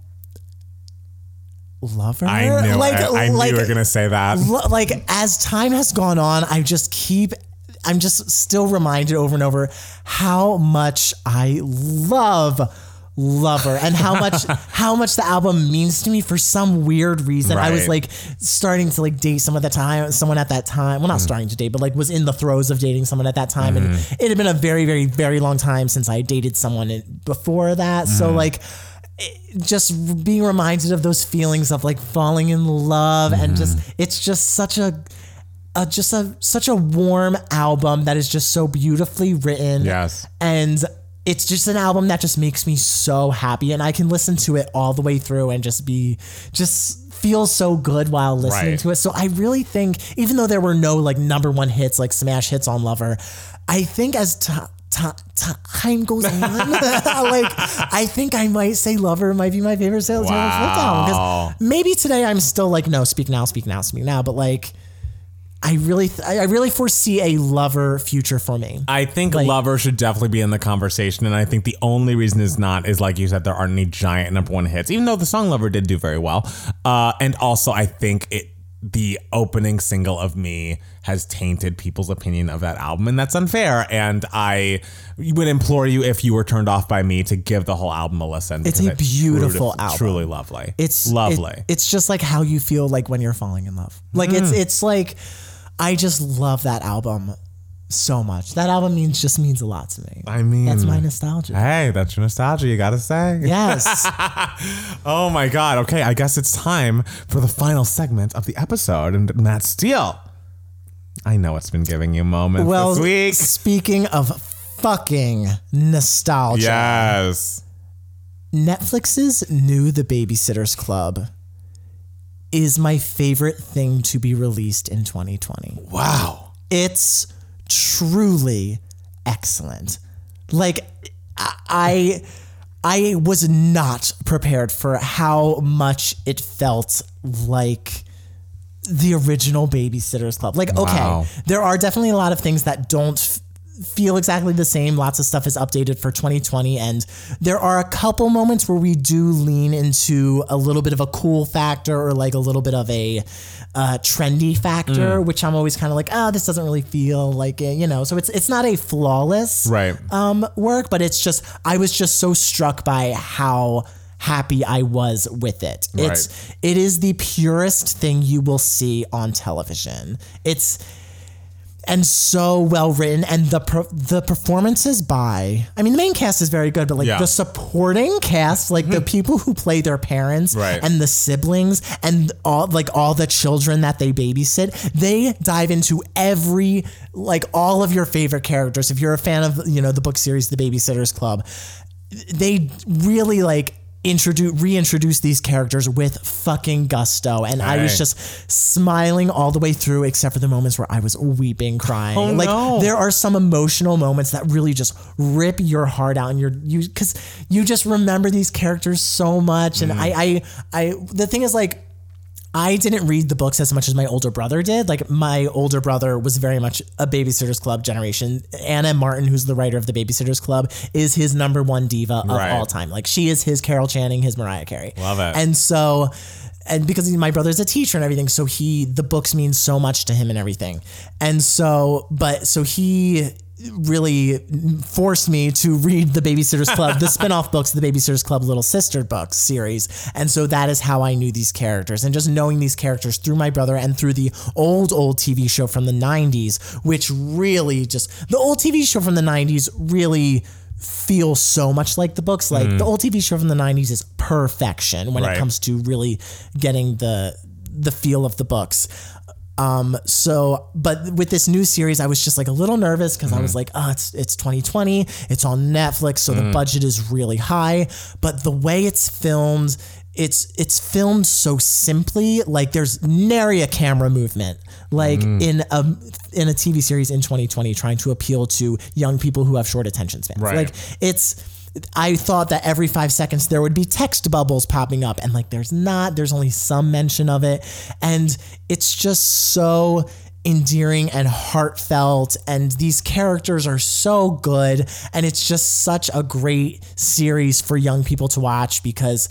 love her. I knew like. I knew like, you were gonna say that. lo- like as time has gone on, I just keep. I'm just still reminded over and over how much I love Lover and how much how much the album means to me for some weird reason. I was like starting to like date someone at the time, someone at that time. Well, not mm. starting to date, but like was in the throes of dating someone at that time, and mm-hmm. it had been a very, very, very long time since I dated someone before that. So mm. like just being reminded of those feelings of like falling in love and just mm-hmm. it's just such a, a just a such a warm album that is just so beautifully written Yes. and it's just an album that just makes me so happy and I can listen to it all the way through and just be just feel so good while listening Right. to it. So I really think even though there were no like number one hits like smash hits on Lover, I think as ti- ti- ti- time goes on, like I think I might say Lover might be my favorite Taylor Swift album Wow. because maybe today I'm still like no, speak now, speak now, speak now, but like I really, th- I really foresee a Lover future for me. I think Lover should definitely be in the conversation, and I think the only reason is not is like you said there aren't any giant number one hits, even though the song Lover did do very well. Uh, and also, I think it the opening single of Me has tainted people's opinion of that album, and that's unfair. And I would implore you, if you were turned off by Me, to give the whole album a listen. It's a beautiful truly, album. truly lovely. It's lovely. it- it's just like how you feel like when you're falling in love. Like it's Mm. it's like I just love that album so much. That album means just means a lot to me. I mean, That's my nostalgia. Hey, that's your nostalgia. You gotta say. Yes. Oh my God. Okay, I guess it's time for the final segment of the episode. And Matt Steele, I know it's been giving you moments well, this week. speaking of fucking nostalgia, Yes. Netflix's new The Babysitters Club is my favorite thing to be released in 2020. Wow. it's truly excellent. Like I I was not prepared for how much it felt like the original Babysitters Club. Like, okay, Wow. there are definitely a lot of things that don't feel exactly the same. Lots of stuff is updated for 2020, and there are a couple moments where we do lean into a little bit of a cool factor or like a little bit of a uh, trendy factor, which I'm always kind of like, oh, this doesn't really feel like it, you know. So it's it's not a flawless Right. um, work, but it's just I was just so struck by how happy I was with it. It's it is the purest thing you will see on television. It's and so well written and the per, the performances by I mean the main cast is very good but like Yeah. the supporting cast like the mm-hmm. people who play their parents Right. and the siblings and all like all the children that they babysit they dive into every like all of your favorite characters if you're a fan of you know the book series The Babysitters Club they really like introduce reintroduce these characters with fucking gusto and I was just smiling all the way through except for the moments where I was weeping crying Oh, like no. there are some emotional moments that really just rip your heart out and you're you cuz you just remember these characters so much Mm. and I I I the thing is like I didn't read the books as much as my older brother did. Like my older brother was very much a Babysitters Club generation. Anna Martin, who's the writer of the Babysitters Club, is his number one diva of Right. all time. Like she is his Carol Channing, his Mariah Carey. Love it. And so and because my brother's a teacher and everything, so he the books mean so much to him and everything. And so but so he really forced me to read the Babysitters Club, the spin-off books, the Babysitters Club Little Sister books series. And so that is how I knew these characters. And just knowing these characters through my brother and through the old, old TV show from the 90s, which really just, the old TV show from the 90s really feels so much like the books. Like the mm. old TV show from the 90s is perfection when Right. it comes to really getting the the feel of the books. Um, so, but with this new series, I was just like a little nervous because I was mm-hmm. like, oh, it's, it's 2020, it's on Netflix, so the mm. budget is really high. But the way it's filmed, it's it's filmed so simply. Like there's nary a camera movement. Like mm. in a in a TV series in 2020, trying to appeal to young people who have short attention spans. Right. Like it's I thought that every five seconds there would be text bubbles popping up, and like there's not. There's only some mention of it, and it's just so endearing and heartfelt and these characters are so good and it's just such a great series for young people to watch because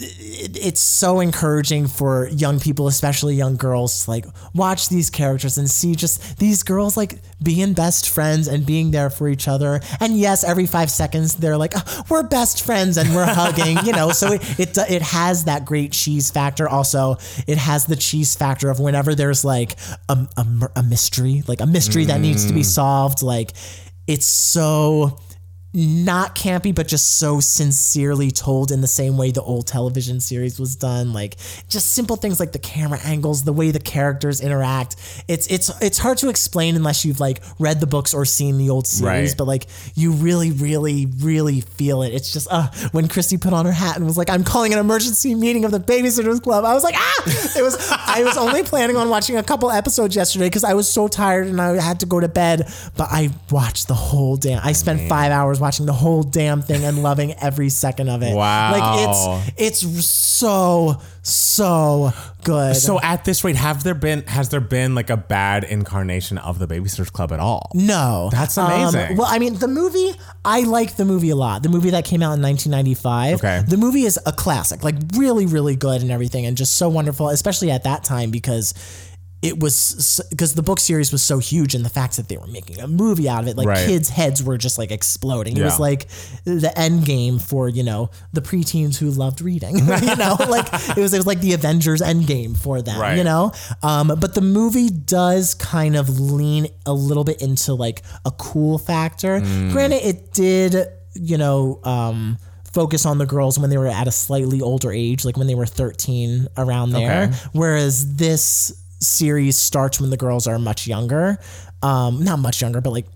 it's so encouraging for young people, especially young girls, to like watch these characters and see just these girls like being best friends and being there for each other. And yes, every five seconds they're like, "Oh, "We're best friends" and we're hugging, you know. So it, it it has that great cheese factor. Also, it has the cheese factor of whenever there's like a a, a mystery, like a mystery that needs to be mm. solved, like it's so not campy, but just so sincerely told in the same way the old television series was done. Like just simple things like the camera angles, the way the characters interact. It's it's it's hard to explain unless you've like read the books or seen the old series, Right. but like you really, really, really feel it. It's just uh when Christy put on her hat and was like, I'm calling an emergency meeting of the Babysitters Club. I was like, ah! It was I was only planning on watching a couple episodes yesterday because I was so tired and I had to go to bed. But I watched the whole damn I spent five hours watching the whole damn thing and loving every second of it. Wow. Like it's it's so, so good. So at this rate, have there been has there been like a bad incarnation of the Babysitters Club at all? No. That's Um, amazing. well, I mean, the movie, I like the movie a lot. The movie that came out in 1995. Okay. The movie is a classic, like really, really good and everything, and just so wonderful, especially at that time because it was because the book series was so huge and the fact that they were making a movie out of it like Right. kids heads were just like exploding it was like the end game for you know the preteens who loved reading you know like it was it was like the avengers end game for them Right. you know um, but the movie does kind of lean a little bit into like a cool factor. Mm. Granted, it did, you know, um, focus on the girls when they were at a slightly older age, like when they were 13 around there. Okay. Whereas this series starts when the girls are much younger. Um, not much younger, but like,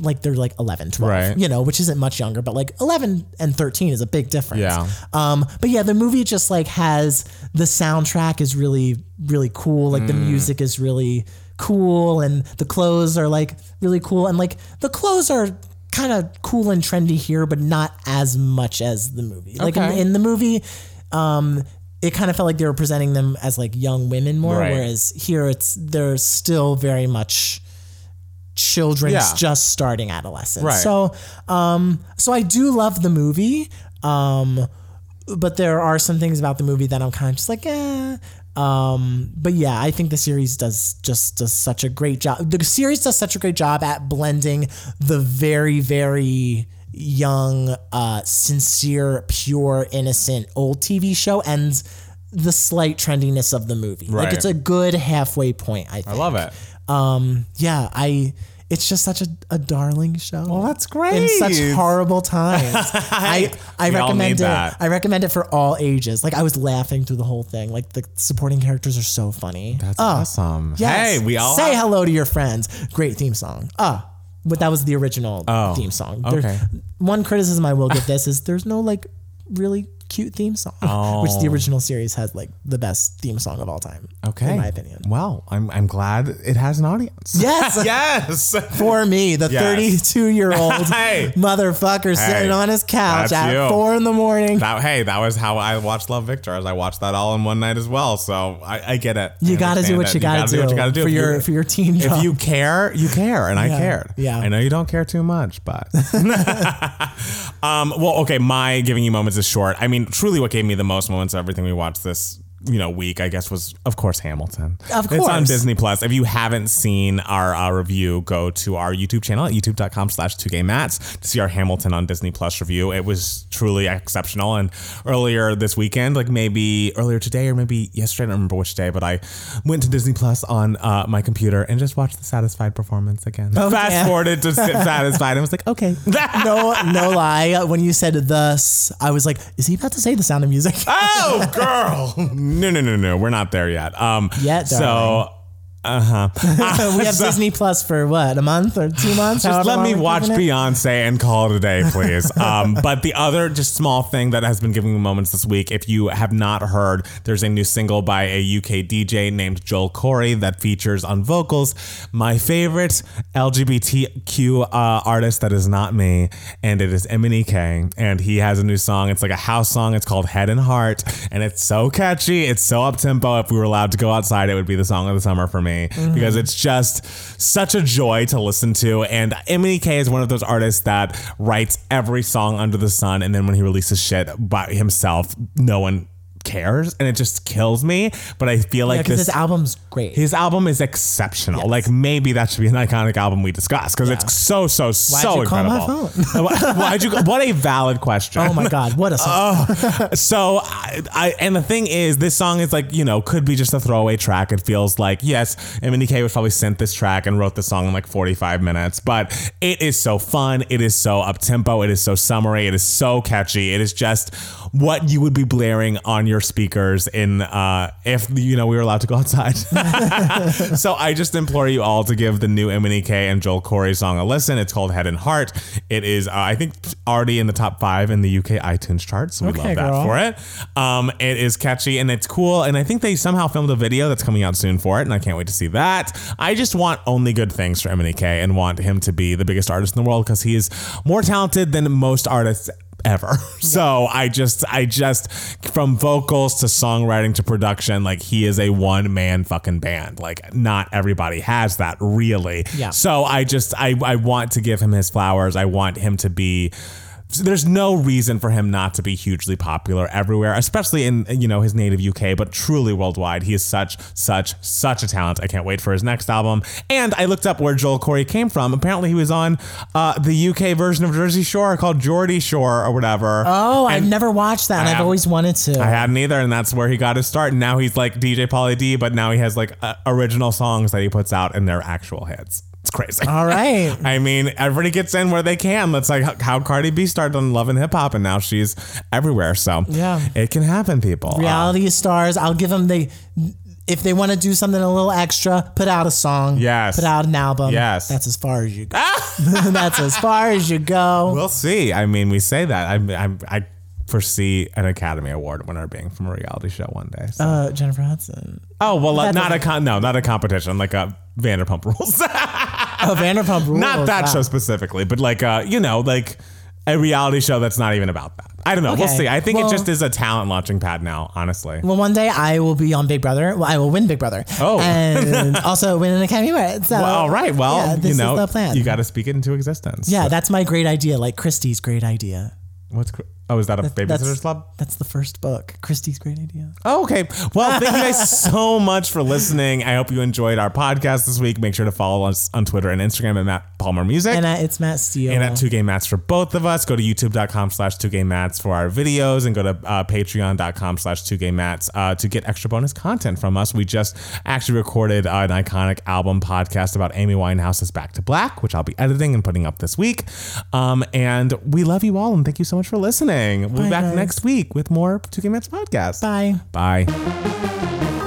like they're like 11, 12, Right. you know, which isn't much younger, but like 11 and 13 is a big difference. Yeah. Um, but yeah, the movie just like has the soundtrack is really, really cool. Like the Mm. music is really cool and the clothes are like really cool. And like the clothes are kind of cool and trendy here, but not as much as the movie. Like in, in the movie, um, it kind of felt like they were presenting them as like young women more, Right. whereas here it's they're still very much children Yeah. just starting adolescence. Right. So, um, so I do love the movie. Um, but there are some things about the movie that I'm kind of just like, eh. Um, but yeah, I think the series does just does such a great job. The series does such a great job at blending the very, very young, uh, sincere, pure, innocent old TV show and the slight trendiness of the movie. Like it's a good halfway point. I think. I love it. Um, yeah, I. It's just such a, a darling show. Well, that's great. In such horrible times. I I We recommend it. that. I recommend it for all ages. Like I was laughing through the whole thing. Like the supporting characters are so funny. That's Oh, awesome. Yes. Hey, we all say have- hello to your friends. Great theme song. Ah, but that was the original Oh, theme song. There- okay. one criticism I will give this is there's no like really cute theme song, which the original series has like the best theme song of all time. Okay. in my opinion. Well, I'm I'm glad it has an audience. Yes, yes. for me, the Yes. 32 year old Hey. motherfucker sitting on his couch that's at you. four in the morning. That, hey, that was how I watched Love Victor. As I watched that all in one night as well. So I, I get it. You got to do what you got to do, what you gotta do for your you- for your teen If job. you care, you care, and I cared. yeah. I know you don't care too much, but um, well, okay. My giving you moments is short. I mean, truly, what gave me the most moments of everything we watched this you know week, I guess, was of course Hamilton. Of course, it's on. Disney Plus. If you haven't seen our uh, review, go to our YouTube channel at youtube.com/slash 2 mats to see our Hamilton on Disney Plus review. It was truly exceptional. And earlier this weekend, like maybe earlier today or maybe yesterday, I don't remember which day, but I went to Disney Plus on uh, my computer and just watched the Satisfied performance again. Oh, Fast yeah. forwarded to Satisfied and was like, okay. no, no lie. When you said thus, I was like, is he about to say the sound of music? oh, girl. No, no, no, no. We're not there yet. Um, Yet, So, uh huh. we have Disney Plus for what, a month or two months? Just let me watch? Beyonce and call it a day, please. um, but the other just small thing that has been giving me moments this week, if you have not heard, there's a new single by a UK DJ named Joel Corey that features on vocals my favorite LGBTQ uh, artist that is not me, and it is MNEK. And he has a new song. It's like a house song. It's called Head and Heart, and it's so catchy. It's so up tempo. If we were allowed to go outside, it would be the song of the summer for me Mm-hmm. because it's just such a joy to listen to. And MNEK is one of those artists that writes every song under the sun, and then when he releases shit by himself, no one cares, and it just kills me. But I feel like because this his album's great. his album is exceptional. Like maybe that should be an iconic album we discuss because it's so so so you call my incredible. Why'd you? What a valid question. oh my god, what a song! Oh, so I, I and the thing is, this song is like you know could be just a throwaway track. It feels like yes, MNDK was probably sent this track and wrote the song in like 45 minutes, but it is so fun. It is so up tempo. It is so summery. It is so catchy. It is just what you would be blaring on your speakers in uh, if you know we were allowed to go outside. so I just implore you all to give the new MNEK and Joel Corey song a listen. It's called Head and Heart. It is uh, I think already in the top five in the UK iTunes charts. So we Okay, love that girl. for it. Um, it is catchy and it's cool. And I think they somehow filmed a video that's coming out soon for it, and I can't wait to see that. I just want only good things for MNEK and want him to be the biggest artist in the world because he is more talented than most artists ever. So I just I just from vocals to songwriting to production, like he is a one man fucking band. Like not everybody has that really. Yeah. So I just I I want to give him his flowers. I want him to be there's no reason for him not to be hugely popular everywhere, especially in you know his native UK, but truly worldwide. He is such, such, such a talent. I can't wait for his next album. And I looked up where Joel Corey came from. Apparently, he was on uh, the UK version of Jersey Shore called Geordie Shore or whatever. oh, I've never watched that, and I I've always wanted to. I hadn't either, and that's where he got his start. And now he's like DJ Pauly D, but now he has like uh, original songs that he puts out, and they're actual hits. It's crazy. All right. I mean, everybody gets in where they can. That's like how- Cardi B started on Love and Hip Hop, and now she's everywhere. So Yeah. it can happen, people. Uh, Reality stars. I'll give them the. If they want to do something a little extra, put out a song. Yes. Put out an album. Yes. That's as far as you go. That's as far as you go. we'll see. I mean, we say that. I I, I foresee an Academy Award winner being from a reality show one day. So. Uh, Jennifer Hudson. oh well, that not a con. No, not a competition. Like a Vanderpump Rules. Oh, Vanderpump Rules. not that wow. show specifically, but like uh, you know, like a reality show that's not even about that. I don't know. We'll see. I think Well- it just is a talent launching pad now. Honestly. Well, one day I will be on Big Brother. Well, I will win Big Brother. Oh. and also win an Academy Award. So, Well, all right. Well, yeah, this you know, is the plan. you got to speak it into existence. yeah, that's my great idea. Like Christie's great idea. What's oh, is that a That's babysitter's club? That's the first book. Christie's great idea. Oh, okay. Well, thank you guys so much for listening. I hope you enjoyed our podcast this week. Make sure to follow us on Twitter and Instagram at Matt Palmer Music. And uh, it's Matt Steele. and at Two Game Mats for both of us. Go to youtube.com slash Two Game Mats for our videos and go to uh, patreon.com slash Two Game Mats uh, to get extra bonus content from us. We just actually recorded uh, an iconic album podcast about Amy Winehouse's Back to Black, which I'll be editing and putting up this week. Um, and we love you all and thank you so much for listening. We'll be back guys. next week with more Two Game Mats podcast. Bye. Bye.